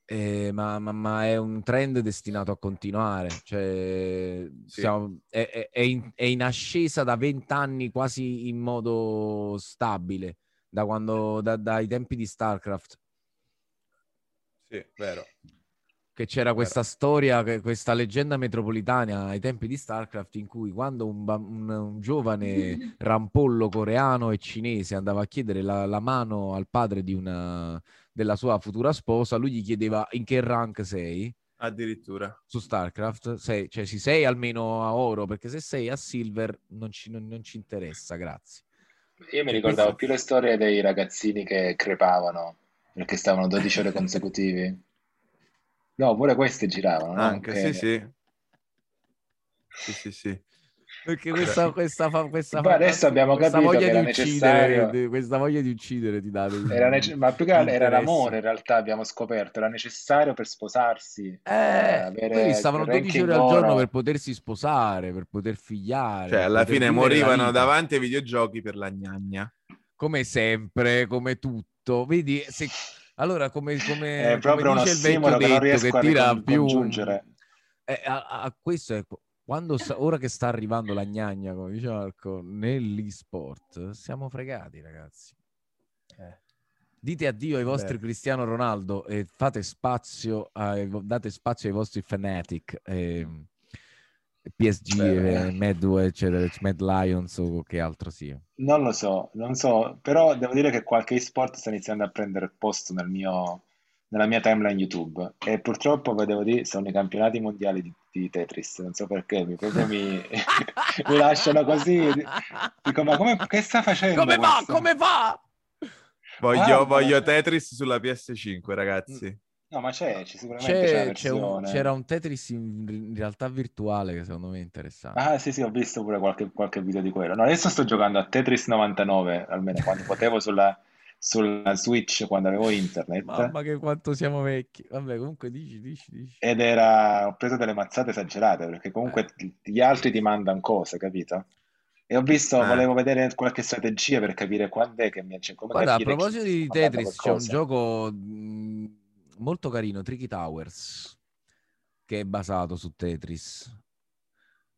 Eh, ma, ma- ma è un trend destinato a continuare, cioè Sì. siamo- è, è- è in, è in ascesa da vent'anni quasi in modo stabile, da quando, da- dai tempi di StarCraft. Sì, vero. che c'era questa storia, questa leggenda metropolitana ai tempi di StarCraft in cui quando un, un, un giovane rampollo coreano e cinese andava a chiedere la, la mano al padre di una, della sua futura sposa, lui gli chiedeva in che rank sei. Addirittura. Su StarCraft, sei, cioè si sei almeno a oro, perché se sei a silver non ci, non, non ci interessa, grazie. Io mi ricordavo più le storie dei ragazzini che crepavano perché stavano 12 ore consecutive. No, pure queste giravano. No? Anche, Che- sì, sì. Sì, sì, sì. Perché questa, questa, fa- questa, Poi adesso abbiamo questa capito voglia che di era uccidere, necessario- di- questa voglia di uccidere ti dà Era nece- ma più che altro era l'amore, in realtà abbiamo scoperto, era necessario per sposarsi, Eh, avere quelli stavano il 12 ranking ore al giorno per potersi sposare, per poter figliare. Cioè, per alla fine morivano davanti ai videogiochi per la gnagna. Come sempre, come tutto. Vedi, se... allora come, come, È come proprio un dice il vecchio che detto che a tira più... Eh, a, a- questo è quando sta- ora che sta arrivando la gnagna, come dice Marco, nell'e-sport, siamo fregati, ragazzi. Dite addio ai vostri Beh. Cristiano Ronaldo e fate spazio, ai, date spazio ai vostri Fanatic, ehm, PSG, Beh, eh, Mad, eccetera, Mad Lions o che altro sia. Non lo so, non so, però devo dire che qualche esport sta iniziando a prendere posto nel mio, nella mia timeline YouTube e purtroppo vedevo di sono i campionati mondiali di, di Tetris, non so perché, mi, proprio mi, mi lasciano così, dico ma come, che sta facendo Come questo? Come fa? Voglio, Ah, voglio ma- Tetris sulla PS5, ragazzi. No, ma c'è, c'è sicuramente c'è C'è- un- versione. c'era un Tetris in, in realtà virtuale che secondo me è interessante. Ah, sì, sì, ho visto pure qualche, qualche video di quello. No, adesso sto giocando a Tetris 99, almeno quando potevo sulla, sulla Switch, quando avevo internet. Mamma che quanto siamo vecchi. Vabbè, comunque dici, dici, dici. Ed era, ho preso delle mazzate esagerate, perché comunque Eh. gli altri ti mandano cose, capito? E ho visto, Eh. volevo vedere qualche strategia per capire quando è che mi cioè, come Guarda, a proposito di Tetris, c'è un gioco mh, molto carino, Tricky Towers, che è basato su Tetris.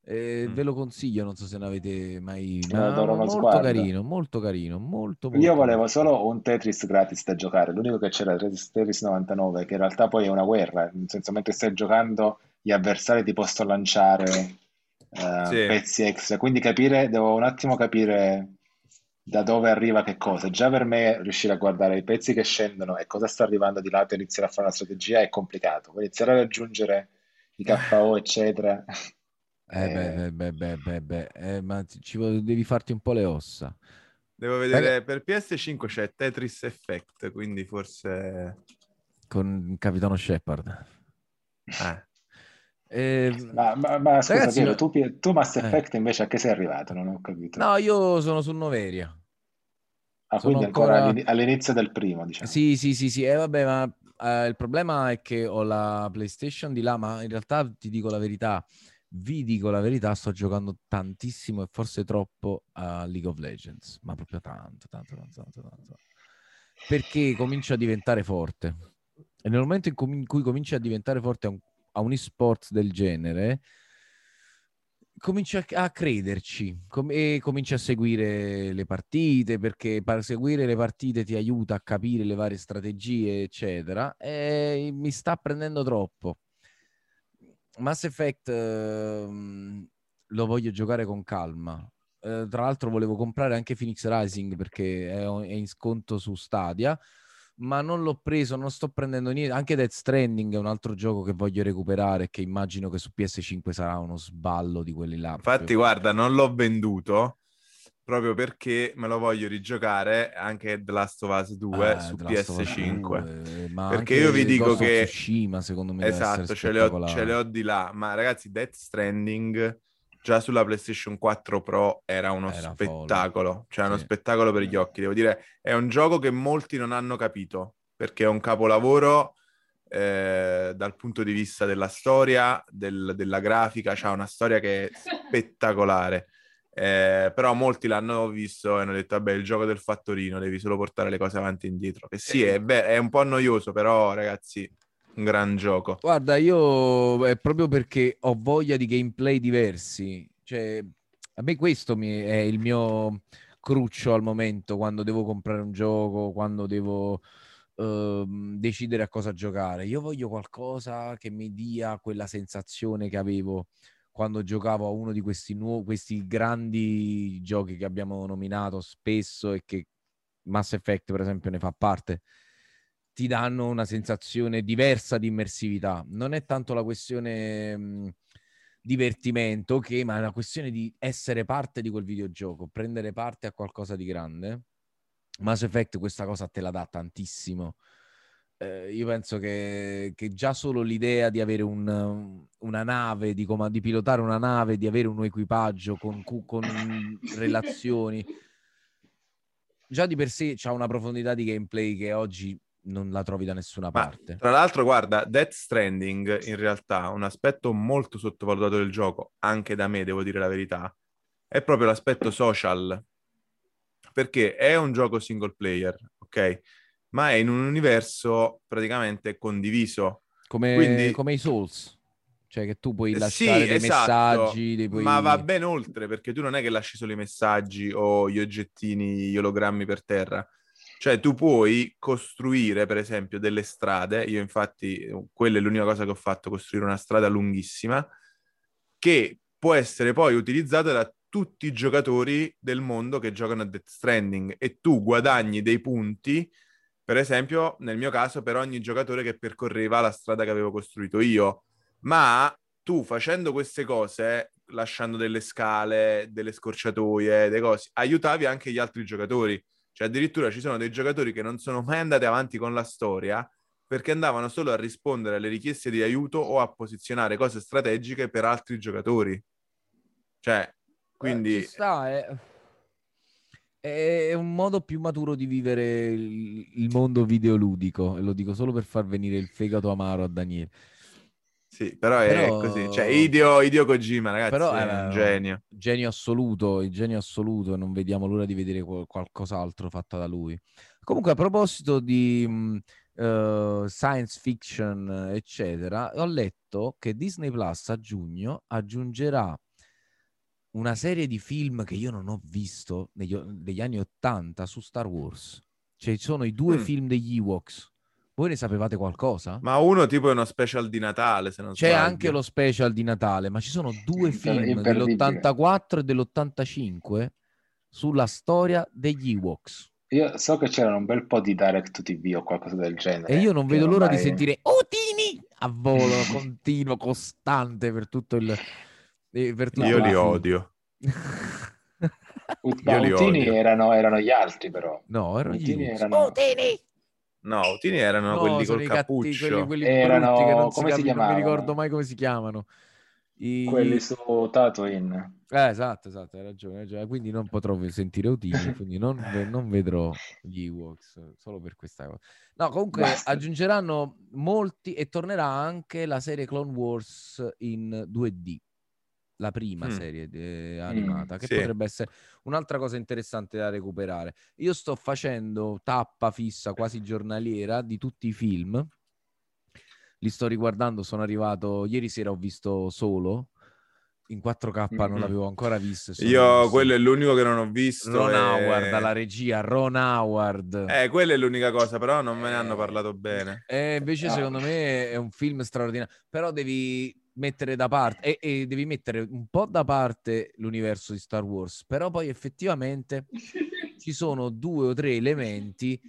E Mm. Ve lo consiglio, non so se ne avete mai... Eh, ma darò uno molto sguardo. carino, molto carino, molto, molto Io volevo solo un Tetris gratis da giocare, l'unico che c'era era Tetris Tetris 99, che in realtà poi è una guerra, nel senso mentre stai giocando gli avversari ti possono lanciare eh, Sì. pezzi extra, quindi capire, devo un attimo capire da dove arriva che cosa. Già per me riuscire a guardare i pezzi che scendono e cosa sta arrivando di lato e iniziare a fare una strategia è complicato. Iniziare a raggiungere i KO, eccetera. Eh beh, Eh, beh, beh, beh, beh, eh, ma ci- devi farti un po' le ossa. Devo vedere, per PS5 c'è Tetris Effect, quindi forse... Con il capitano Shepard. Eh. Eh, Ma, ma- ma scusa, Ragazzi, Piero, tu, tu Mass Eh. Effect invece a che sei arrivato? Non ho capito. no, io sono su Noveria. Ah, sono quindi ancora ancora- all'ini- all'inizio del primo, diciamo. Sì, sì, sì, sì. E vabbè, ma eh, il problema è che ho la PlayStation di là, ma in realtà ti dico la verità, vi dico la verità, sto giocando tantissimo e forse troppo a League of Legends, ma proprio tanto, tanto, tanto, tanto, tanto. Perché comincio a diventare forte. E nel momento in, com- in cui cominci a diventare forte a un, a un e-sport del genere, cominci a, a crederci com- e cominci a seguire le partite perché per seguire le partite ti aiuta a capire le varie strategie, eccetera. E mi sta prendendo troppo. Mass Effect ehm, lo voglio giocare con calma. Eh, tra l'altro volevo comprare anche Phoenix Rising perché è, è in sconto su Stadia, ma non l'ho preso, non sto prendendo niente. Anche Death Stranding è un altro gioco che voglio recuperare, che immagino che su PS5 sarà uno sballo di quelli là. Infatti, guarda, non l'ho venduto proprio perché me lo voglio rigiocare anche The Last of Us 2 Ah, su The Last of Us PS5. 2, ma Perché io vi dico che- Tsushima, secondo me Esatto, ce le, ho, ce le ho di là, ma ragazzi, Death Stranding già sulla PlayStation 4 Pro era uno Era spettacolo, cioè uno Sì. spettacolo per gli occhi. Devo dire, è un gioco che molti non hanno capito, perché è un capolavoro eh, dal punto di vista della storia, del- della grafica, c'ha una storia che è spettacolare. Eh, però molti l'hanno visto e hanno detto vabbè il gioco del fattorino devi solo portare le cose avanti e indietro che sì è, ve- è un po' noioso però ragazzi un gran gioco Guarda, io è proprio perché ho voglia di gameplay diversi. Cioè, a me questo mi- è il mio cruccio al momento quando devo comprare un gioco, quando devo ehm, decidere a cosa giocare. Io voglio qualcosa che mi dia quella sensazione che avevo quando giocavo a uno di questi, nuovi, questi grandi giochi che abbiamo nominato spesso e che Mass Effect, per esempio, ne fa parte, ti danno una sensazione diversa di immersività. Non è tanto la questione mh, divertimento, ok, ma è una questione di essere parte di quel videogioco, prendere parte a qualcosa di grande. Mass Effect questa cosa te la dà tantissimo. Eh, io penso che, che, già solo l'idea di avere un, una nave, di, com- di, pilotare una nave, di avere un equipaggio con, con relazioni, già di per sé c'ha una profondità di gameplay che oggi non la trovi da nessuna Ma, parte. Tra l'altro, guarda, Death Stranding in realtà un aspetto molto sottovalutato del gioco, anche da me, devo dire la verità, è proprio l'aspetto social. Perché è un gioco single player, ok? Ma è in un universo praticamente condiviso. Come, Quindi... come i Souls. Cioè che tu puoi eh, lasciare sì, dei esatto, messaggi. Puoi... Ma va ben oltre, perché tu non è che lasci solo i messaggi o gli oggettini, gli ologrammi per terra cioè tu puoi costruire, per esempio, delle strade, io infatti quella è l'unica cosa che ho fatto, costruire una strada lunghissima, che può essere poi utilizzata da tutti i giocatori del mondo che giocano a Death Stranding e tu guadagni dei punti, per esempio, nel mio caso, per ogni giocatore che percorreva la strada che avevo costruito io. Ma tu facendo queste cose, lasciando delle scale, delle scorciatoie, delle cose, aiutavi anche gli altri giocatori cioè addirittura ci sono dei giocatori che non sono mai andati avanti con la storia perché andavano solo a rispondere alle richieste di aiuto o a posizionare cose strategiche per altri giocatori. Cioè, quindi... Eh, sta, è... è... un modo più maturo di vivere il, mondo videoludico e lo dico solo per far venire il fegato amaro a Daniele. Sì, però è però... così. Cioè, Idio, Idio Kojima, ragazzi, però è un genio. Genio assoluto, il genio assoluto. Non vediamo l'ora di vedere qualcos'altro fatto da lui. Comunque, a proposito di uh, science fiction, eccetera, ho letto che Disney Plus a giugno aggiungerà una serie di film che io non ho visto negli, negli anni Ottanta su Star Wars. Cioè, ci sono i due mm. film degli Ewoks voi ne sapevate qualcosa? Ma uno tipo è uno special di Natale, se non C'è sbaglio. anche lo special di Natale, ma ci sono due film dell'84 e dell'85 sulla storia degli Ewoks. Io so che c'erano un bel po' di direct TV o qualcosa del genere. E io non vedo l'ora mai... di sentire Utini a volo continuo, costante per tutto il... Per tutto io li odio. Ut- io li Utini erano, erano, gli altri però. No, erano Utini gli erano... Utini! No, Utini erano no, quelli col cappuccio. Cattivi, quelli, quelli erano... che non come si, si non mi ricordo mai come si chiamano. I... Quelli su Tatooine. Eh, esatto, esatto, hai ragione, hai ragione. Quindi non potrò sentire Utini, quindi non, non, vedrò gli Ewoks solo per questa cosa. No, comunque Basta. aggiungeranno molti e tornerà anche la serie Clone Wars in 2D la prima mm. serie eh, animata, mm, che sì. potrebbe essere un'altra cosa interessante da recuperare. Io sto facendo tappa fissa quasi giornaliera di tutti i film. Li sto riguardando, sono arrivato ieri sera ho visto solo in 4K mm-hmm. non l'avevo ancora visto. Io visto. quello è l'unico che non ho visto. Ron e... Howard alla regia, Ron Howard. Eh, quella è l'unica cosa, però non me ne hanno parlato bene. Eh, invece ah. secondo me è un film straordinario, però devi mettere da parte e, e, devi mettere un po' da parte l'universo di Star Wars, però poi effettivamente ci sono due o tre elementi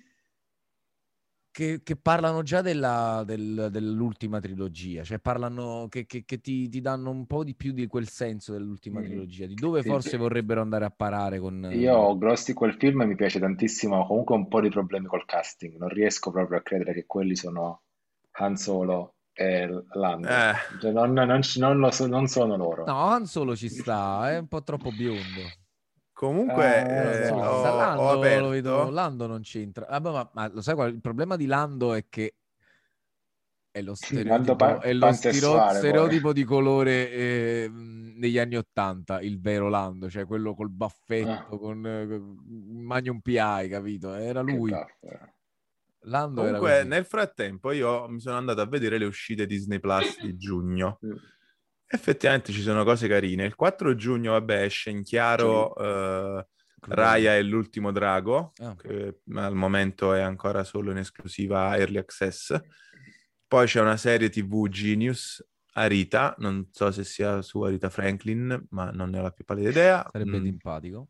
che, che parlano già della, del, dell'ultima trilogia, cioè parlano che, che, che ti, ti, danno un po' di più di quel senso dell'ultima mm. trilogia, di dove sì, forse sì. vorrebbero andare a parare con... Io ho grossi quel film mi piace tantissimo, ho comunque un po' di problemi col casting, non riesco proprio a credere che quelli sono Han Solo e Lando. Eh. Cioè, non, non, non, so, non, sono loro. No, Han Solo ci sta, è un po' troppo biondo. Comunque, eh, eh, ho, Lando, lo vedo, Lando non c'entra. Vabbè, ma, ma, lo sai qual? Il problema di Lando è che è lo stereotipo, pa- è lo stiro- stereotipo di colore eh, negli anni Ottanta, il vero Lando, cioè quello col baffetto, ah. con, con Magnum PI, capito? Era lui. Lando Comunque, nel frattempo, io mi sono andato a vedere le uscite Disney Plus di giugno. Effettivamente ci sono cose carine. Il 4 giugno, vabbè, esce in chiaro uh, Raya è l'ultimo drago, Ah. che al momento è ancora solo in esclusiva Early Access. Poi c'è una serie TV Genius, Arita, non so se sia su Arita Franklin, ma non ne ho la più pallida idea. Sarebbe Mm, simpatico.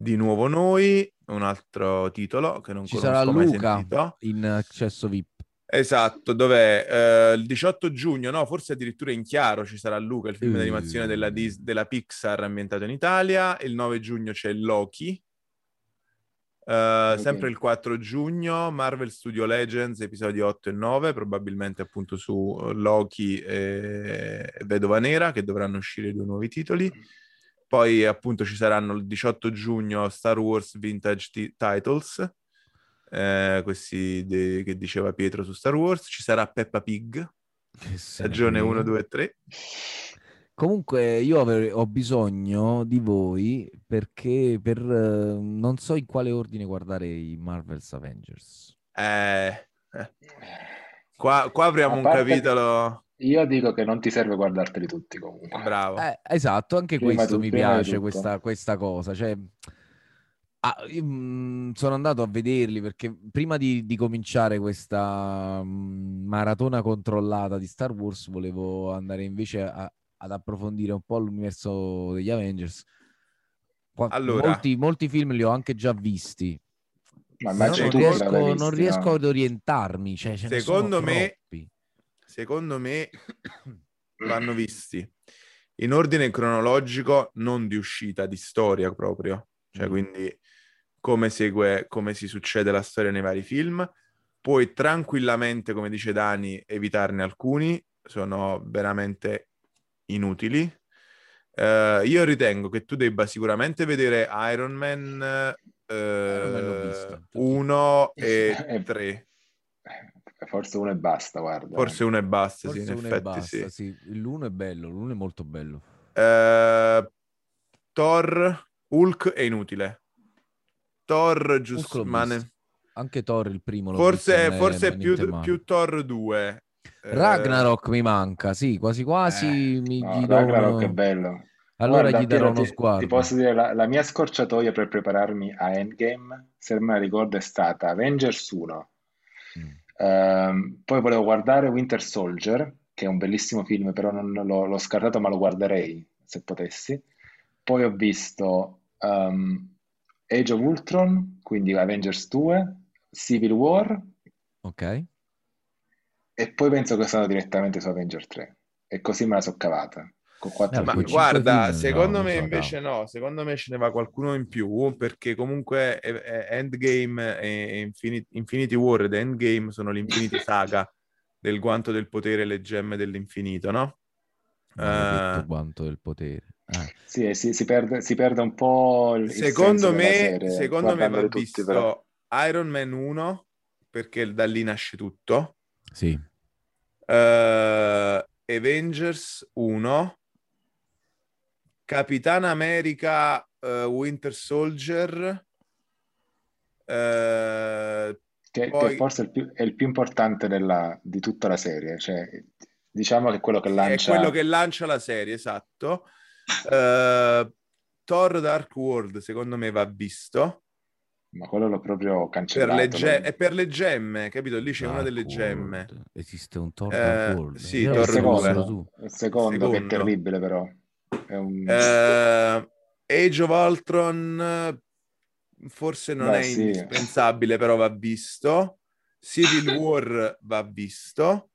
Di nuovo noi, un altro titolo che non Ci conosco sarà mai Luca sentito. in accesso VIP. Esatto, dov'è? Eh, il 18 giugno, no, forse addirittura in chiaro ci sarà Luca, il film Mm. d'animazione della, Dis- della Pixar ambientato in Italia. Il 9 giugno c'è Loki. Eh, Ok. Sempre il 4 giugno, Marvel Studio Legends, episodi 8 e 9, probabilmente appunto su eh, Loki e Vedova Nera, che dovranno uscire due nuovi titoli. Poi appunto ci saranno il 18 giugno Star Wars Vintage Ti- Titles, eh, questi de- che diceva Pietro su Star Wars. Ci sarà Peppa Pig, stagione frega. 1, 2 e 3. Comunque io avrei- ho bisogno di voi perché per eh, non so in quale ordine guardare i Marvel's Avengers. Eh, eh. Qua, qua apriamo un capitolo Io dico che non ti serve guardarteli tutti comunque. bravo. Eh, esatto, anche Prima questo di- mi piace, questa, questa cosa. Cioè, ah, io, mm, sono andato a vederli perché prima di, di cominciare questa mm, maratona controllata di Star Wars volevo andare invece a- ad approfondire un po' l'universo degli Avengers. Qua- Allora. molti, molti film li ho anche già visti. Ma non tu riesco, non riesco no? ad orientarmi. Cioè, ce ne sono Secondo me- troppi. Secondo me vanno visti in ordine cronologico, non di uscita, di storia proprio. Cioè, Mm. quindi come segue, come si succede la storia nei vari film. Puoi tranquillamente, come dice Dani, evitarne alcuni, sono veramente inutili. Eh, io ritengo che tu debba sicuramente vedere Iron Man, Iron Man l'ho visto, tutti. 1 e Eh, 3. Forse uno e basta, guarda. Forse uno e basta, Forse sì, in effetti basta, sì. sì. L'uno è bello, l'uno è molto bello. Eh, Thor, Hulk è inutile. Thor, giusto, Anche Thor il primo forse, forse più, più Thor 2. Eh, Ragnarok mi manca, sì, quasi quasi Eh, mi, no, Ragnarok uno- è bello. Allora Guarda, gli darò uno ti- sguardo. Ti posso dire, la, la mia scorciatoia per prepararmi a Endgame, se me la ricordo, è stata Avengers 1. Ehm, poi volevo guardare Winter Soldier, che è un bellissimo film, però non l'ho l'ho scartato, ma lo guarderei se potessi. Poi ho visto ehm, Age of Ultron, quindi Avengers 2, Civil War, Ok. e poi penso che sono direttamente su Avengers 3. E così me la so cavata. Con quattro Eh, Ma guarda, film, secondo no, me so, invece no, secondo me ce ne va qualcuno in più perché comunque eh, eh, Endgame e Infini- Infinity War ed Endgame sono l'Infinity Saga del guanto del potere e le gemme dell'infinito, no? Eh, quanto del potere. Eh, Sì, e si, si perde, si perde un po' il, secondo me, serie, secondo me va tutti, visto però. Iron Man 1 perché da lì nasce tutto. sì. Eh, Avengers 1, Capitan America eh, Winter Soldier, eh, Che, Poi- che forse è il più, è il più importante della- di tutta la serie, cioè, diciamo che è quello che è lancia... quello che lancia la serie, esatto. Eh, Thor Dark World, secondo me, va visto. Ma quello l'ho proprio Per cancellato. le ge- è per le gemme, capito? Lì c'è una Dark delle gemme. World. Esiste un Thor Eh, Dark World. sì, Io il l'ho Thor visto 2. solo secondo, il secondo, che è Secondo. terribile però. È un... Eh, Age of Ultron forse non Beh, è sì. indispensabile, però va visto. Civil War va visto.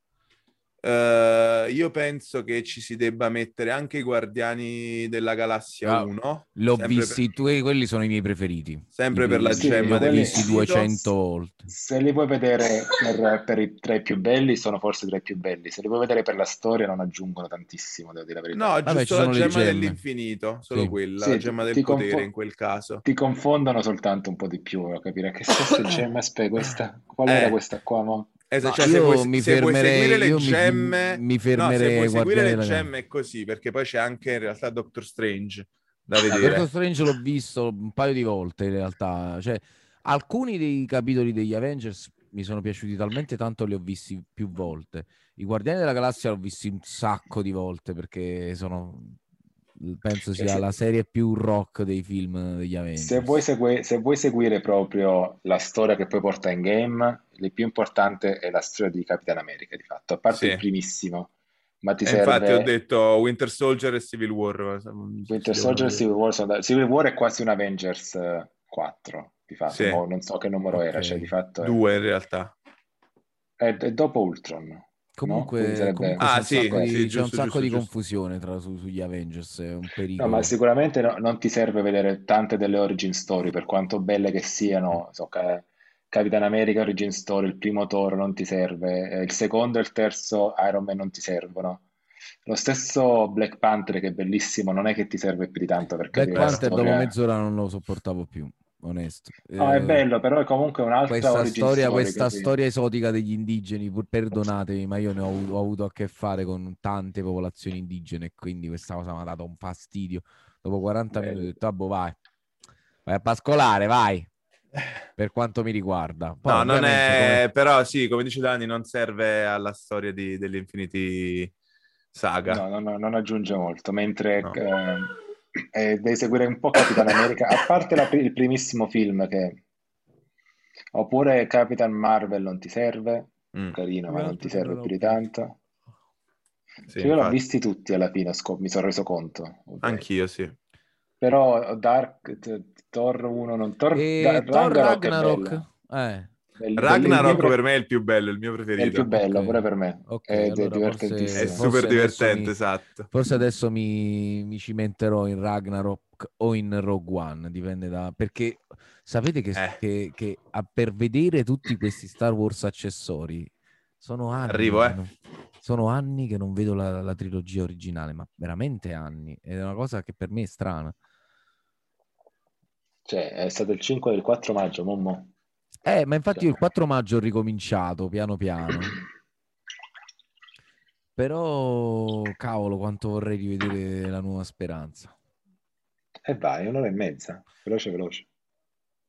Eh, io penso che ci si debba mettere anche i Guardiani della Galassia Ah, 1. L'ho visti, tu, quelli sono i miei preferiti. Sempre I- per la Sì, gemma Li ho quelli- visti dell'infinito. 200 volte. Se li vuoi vedere per, per i tre più belli, sono forse tra i più belli. Se li vuoi vedere per la storia, non aggiungono tantissimo, devo dire la verità. No, Vabbè, giusto la gemma dell'infinito, solo Sì. quella, Sì, la gemma del potere confo- in quel caso. Ti confondono soltanto un po' di più, voglio capire che queste gemme, aspetta, questa, qual era Eh. questa qua? mo? Esatto, No, cioè, se vuoi, mi se fermerei- seguire le mi- gemme, mi no, fermerei se vuoi ai seguire le gemme è così, perché poi c'è anche in realtà Doctor Strange da Ah, vedere. Doctor Strange l'ho visto un paio di volte in realtà. Cioè, alcuni dei capitoli degli Avengers mi sono piaciuti talmente tanto, li ho visti più volte. I Guardiani della Galassia l'ho visti un sacco di volte perché sono penso Cioè, sia la serie più rock dei film degli Avengers. Se vuoi, segue- se vuoi seguire proprio la storia che poi porta in game, il più importante è la storia di Capitan America, di fatto, a parte Sì. il primissimo, ma ti E infatti ho serve detto Winter Soldier e Civil War. Winter Soldier e Civil War. sono da- Civil War è quasi un Avengers eh, 4, di fatto, Sì. non so che numero era, Ok. cioè di fatto è, Due in realtà. è- è dopo Ultron? Comunque, sarebbe- comunque Ah, c'è un sì, sacco, di, sì, c'è un giusto, sacco giusto, di giusto. confusione tra, su- sugli Avengers, è un No, pericolo. ma sicuramente no- non ti serve vedere tante delle origin story, per quanto belle che siano, so, ca- Capitan America origin story, il primo Thor non ti serve, eh, il secondo e il terzo Iron Man non ti servono. Lo stesso Black Panther, che è bellissimo, non è che ti serve più di tanto per Black Panther dopo mezz'ora non lo sopportavo più, onesto. No, è Eh, bello, però è comunque un'altra Questa storia, questa capì? storia esotica degli indigeni, pur- perdonatemi, ma io ne ho, avuto- ho avuto a che fare con tante popolazioni indigene e quindi questa cosa mi ha dato un fastidio. Dopo 40 Bello. minuti ho detto, "Vabbè, vai, vai a pascolare, vai, per quanto mi riguarda. Poi, No, non è... come- Però sì, come dice Dani, non serve alla storia di, dell'Infinity Saga. No, no, no, non aggiunge molto, mentre No. eh, eh, devi seguire un po' Capitan America, a parte la il primissimo film che... Oppure Capitan Marvel non ti serve, Mm, carino, ma non ti serve più di tanto. sì, Cioè, io l'ho visti tutti alla fine, scop- mi sono reso conto. Ok. Anch'io, sì. Però Dark, Thor 1, non... Thor, E Da- Thor Ragnarok Ragnarok, eh, Bell- Ragnarok per me è il più bello, il mio È il preferito. più bello, Ok. pure per me. Ok, Ed è allora divertentissimo. È super forse adesso divertente, mi- esatto. Forse adesso mi, mi cimenterò in Ragnarok o in Rogue One, dipende da... Perché sapete che, Eh. che- che a- per vedere tutti questi Star Wars accessori sono anni, Arrivo, che eh. non- sono anni che non vedo la, la trilogia originale, ma veramente anni. Ed è una cosa che per me è strana. Cioè, è stato il 5 del 4 maggio, mommo. Eh, ma infatti il Cioè. 4 maggio ho ricominciato piano piano. Però, cavolo, quanto vorrei rivedere la nuova speranza. E vai, un'ora e mezza, veloce veloce.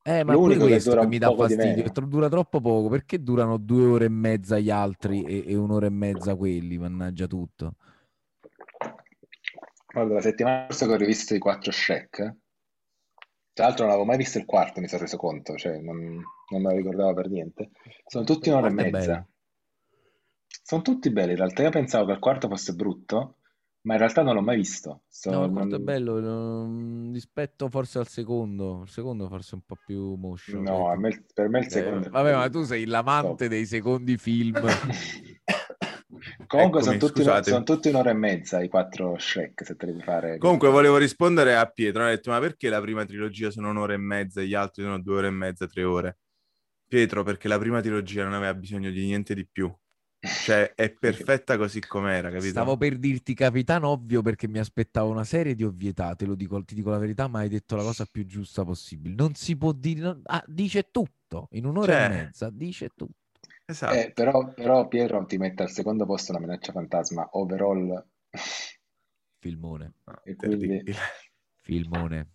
Eh, ma pure L'unico che questo che mi dà fastidio, dura troppo poco, perché durano due ore e mezza gli altri e, e un'ora e mezza quelli, mannaggia tutto. Guarda, la settimana scorsa che ho rivisto i quattro Shrek, tra l'altro non avevo mai visto il quarto, mi sono reso conto, cioè non, non me lo ricordavo per niente. Sono tutti un'ora e è mezza. Sono tutti belli, in realtà io pensavo che il quarto fosse brutto, ma in realtà non l'ho mai visto. Sto- No, il quarto è non- bello, non- rispetto forse al secondo, il secondo forse è un po' più motion. No, a me- per me il Eh, secondo è vabbè, ma tu sei l'amante top. dei secondi film. Comunque Eccomi, sono tutti, sono tutti un'ora e mezza i quattro Shrek, se te devi fare... Comunque volevo rispondere a Pietro, ha detto ma perché la prima trilogia sono un'ora e mezza e gli altri sono due ore e mezza, tre ore? Pietro, perché la prima trilogia non aveva bisogno di niente di più. Cioè, è perfetta così com'era, capito? Stavo per dirti Capitano Ovvio perché mi aspettavo una serie di ovvietà, te lo dico, ti dico la verità, ma hai detto la cosa più giusta possibile. Non si può dire, non- ah, dice tutto, in un'ora Cioè. e mezza, dice tutto. Esatto. Eh, però, però Pietro ti mette al secondo posto la minaccia fantasma overall Filmone, e quindi- filmone.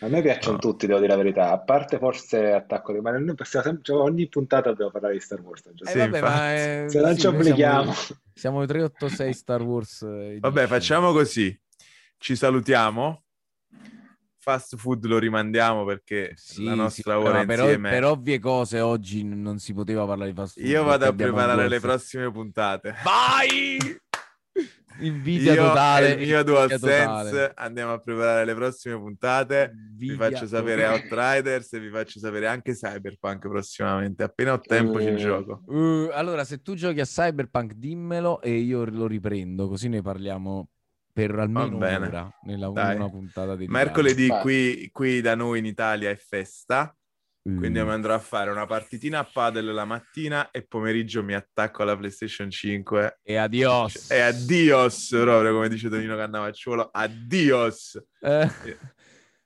A me piacciono No. tutti, devo dire la verità, a parte forse Attacco dei Ma noi possiamo sempre, cioè, ogni puntata dobbiamo parlare di Star Wars. Eh, Sì, vabbè, ma eh, Se non sì, ci obblighiamo. Siamo, siamo i 386 Star Wars. eh, Vabbè, edition. facciamo così. Ci salutiamo. Fast food lo rimandiamo perché Sì, la nostra ora per, insieme... per ovvie cose oggi non si poteva parlare di fast food. Io vado a preparare le prossime puntate. Vai! Invidia Io totale. il mio DualSense totale. andiamo a preparare le prossime puntate. Vi Invidia faccio sapere totale. Outriders e vi faccio sapere anche Cyberpunk prossimamente. Appena ho tempo ci Eh. gioco. Uh, allora, se tu giochi a Cyberpunk, dimmelo e io lo riprendo, così ne parliamo per almeno un'ora nella Dai. una puntata dedicata. Mercoledì qui, qui da noi in Italia è festa, Quindi mi andrò a fare una partitina a padel la mattina e pomeriggio mi attacco alla PlayStation 5 E adios. e addios, proprio come dice Tonino Cannavacciuolo, addios. Eh,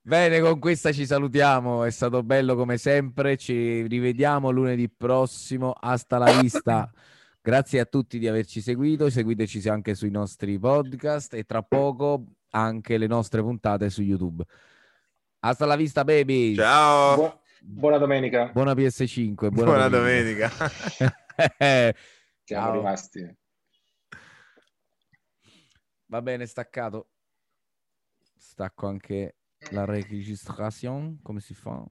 Bene, con questa ci salutiamo. È stato bello come sempre. Ci rivediamo lunedì prossimo. Hasta la vista. Grazie a tutti di averci seguito. Seguiteci anche sui nostri podcast e tra poco anche le nostre puntate su YouTube. Hasta la vista, baby. Ciao, Bu- buona domenica. Buona PS5. Buona, buona domenica. Siamo Ciao. rimasti. Va bene, staccato. Stacco anche la registrazione, come si fa?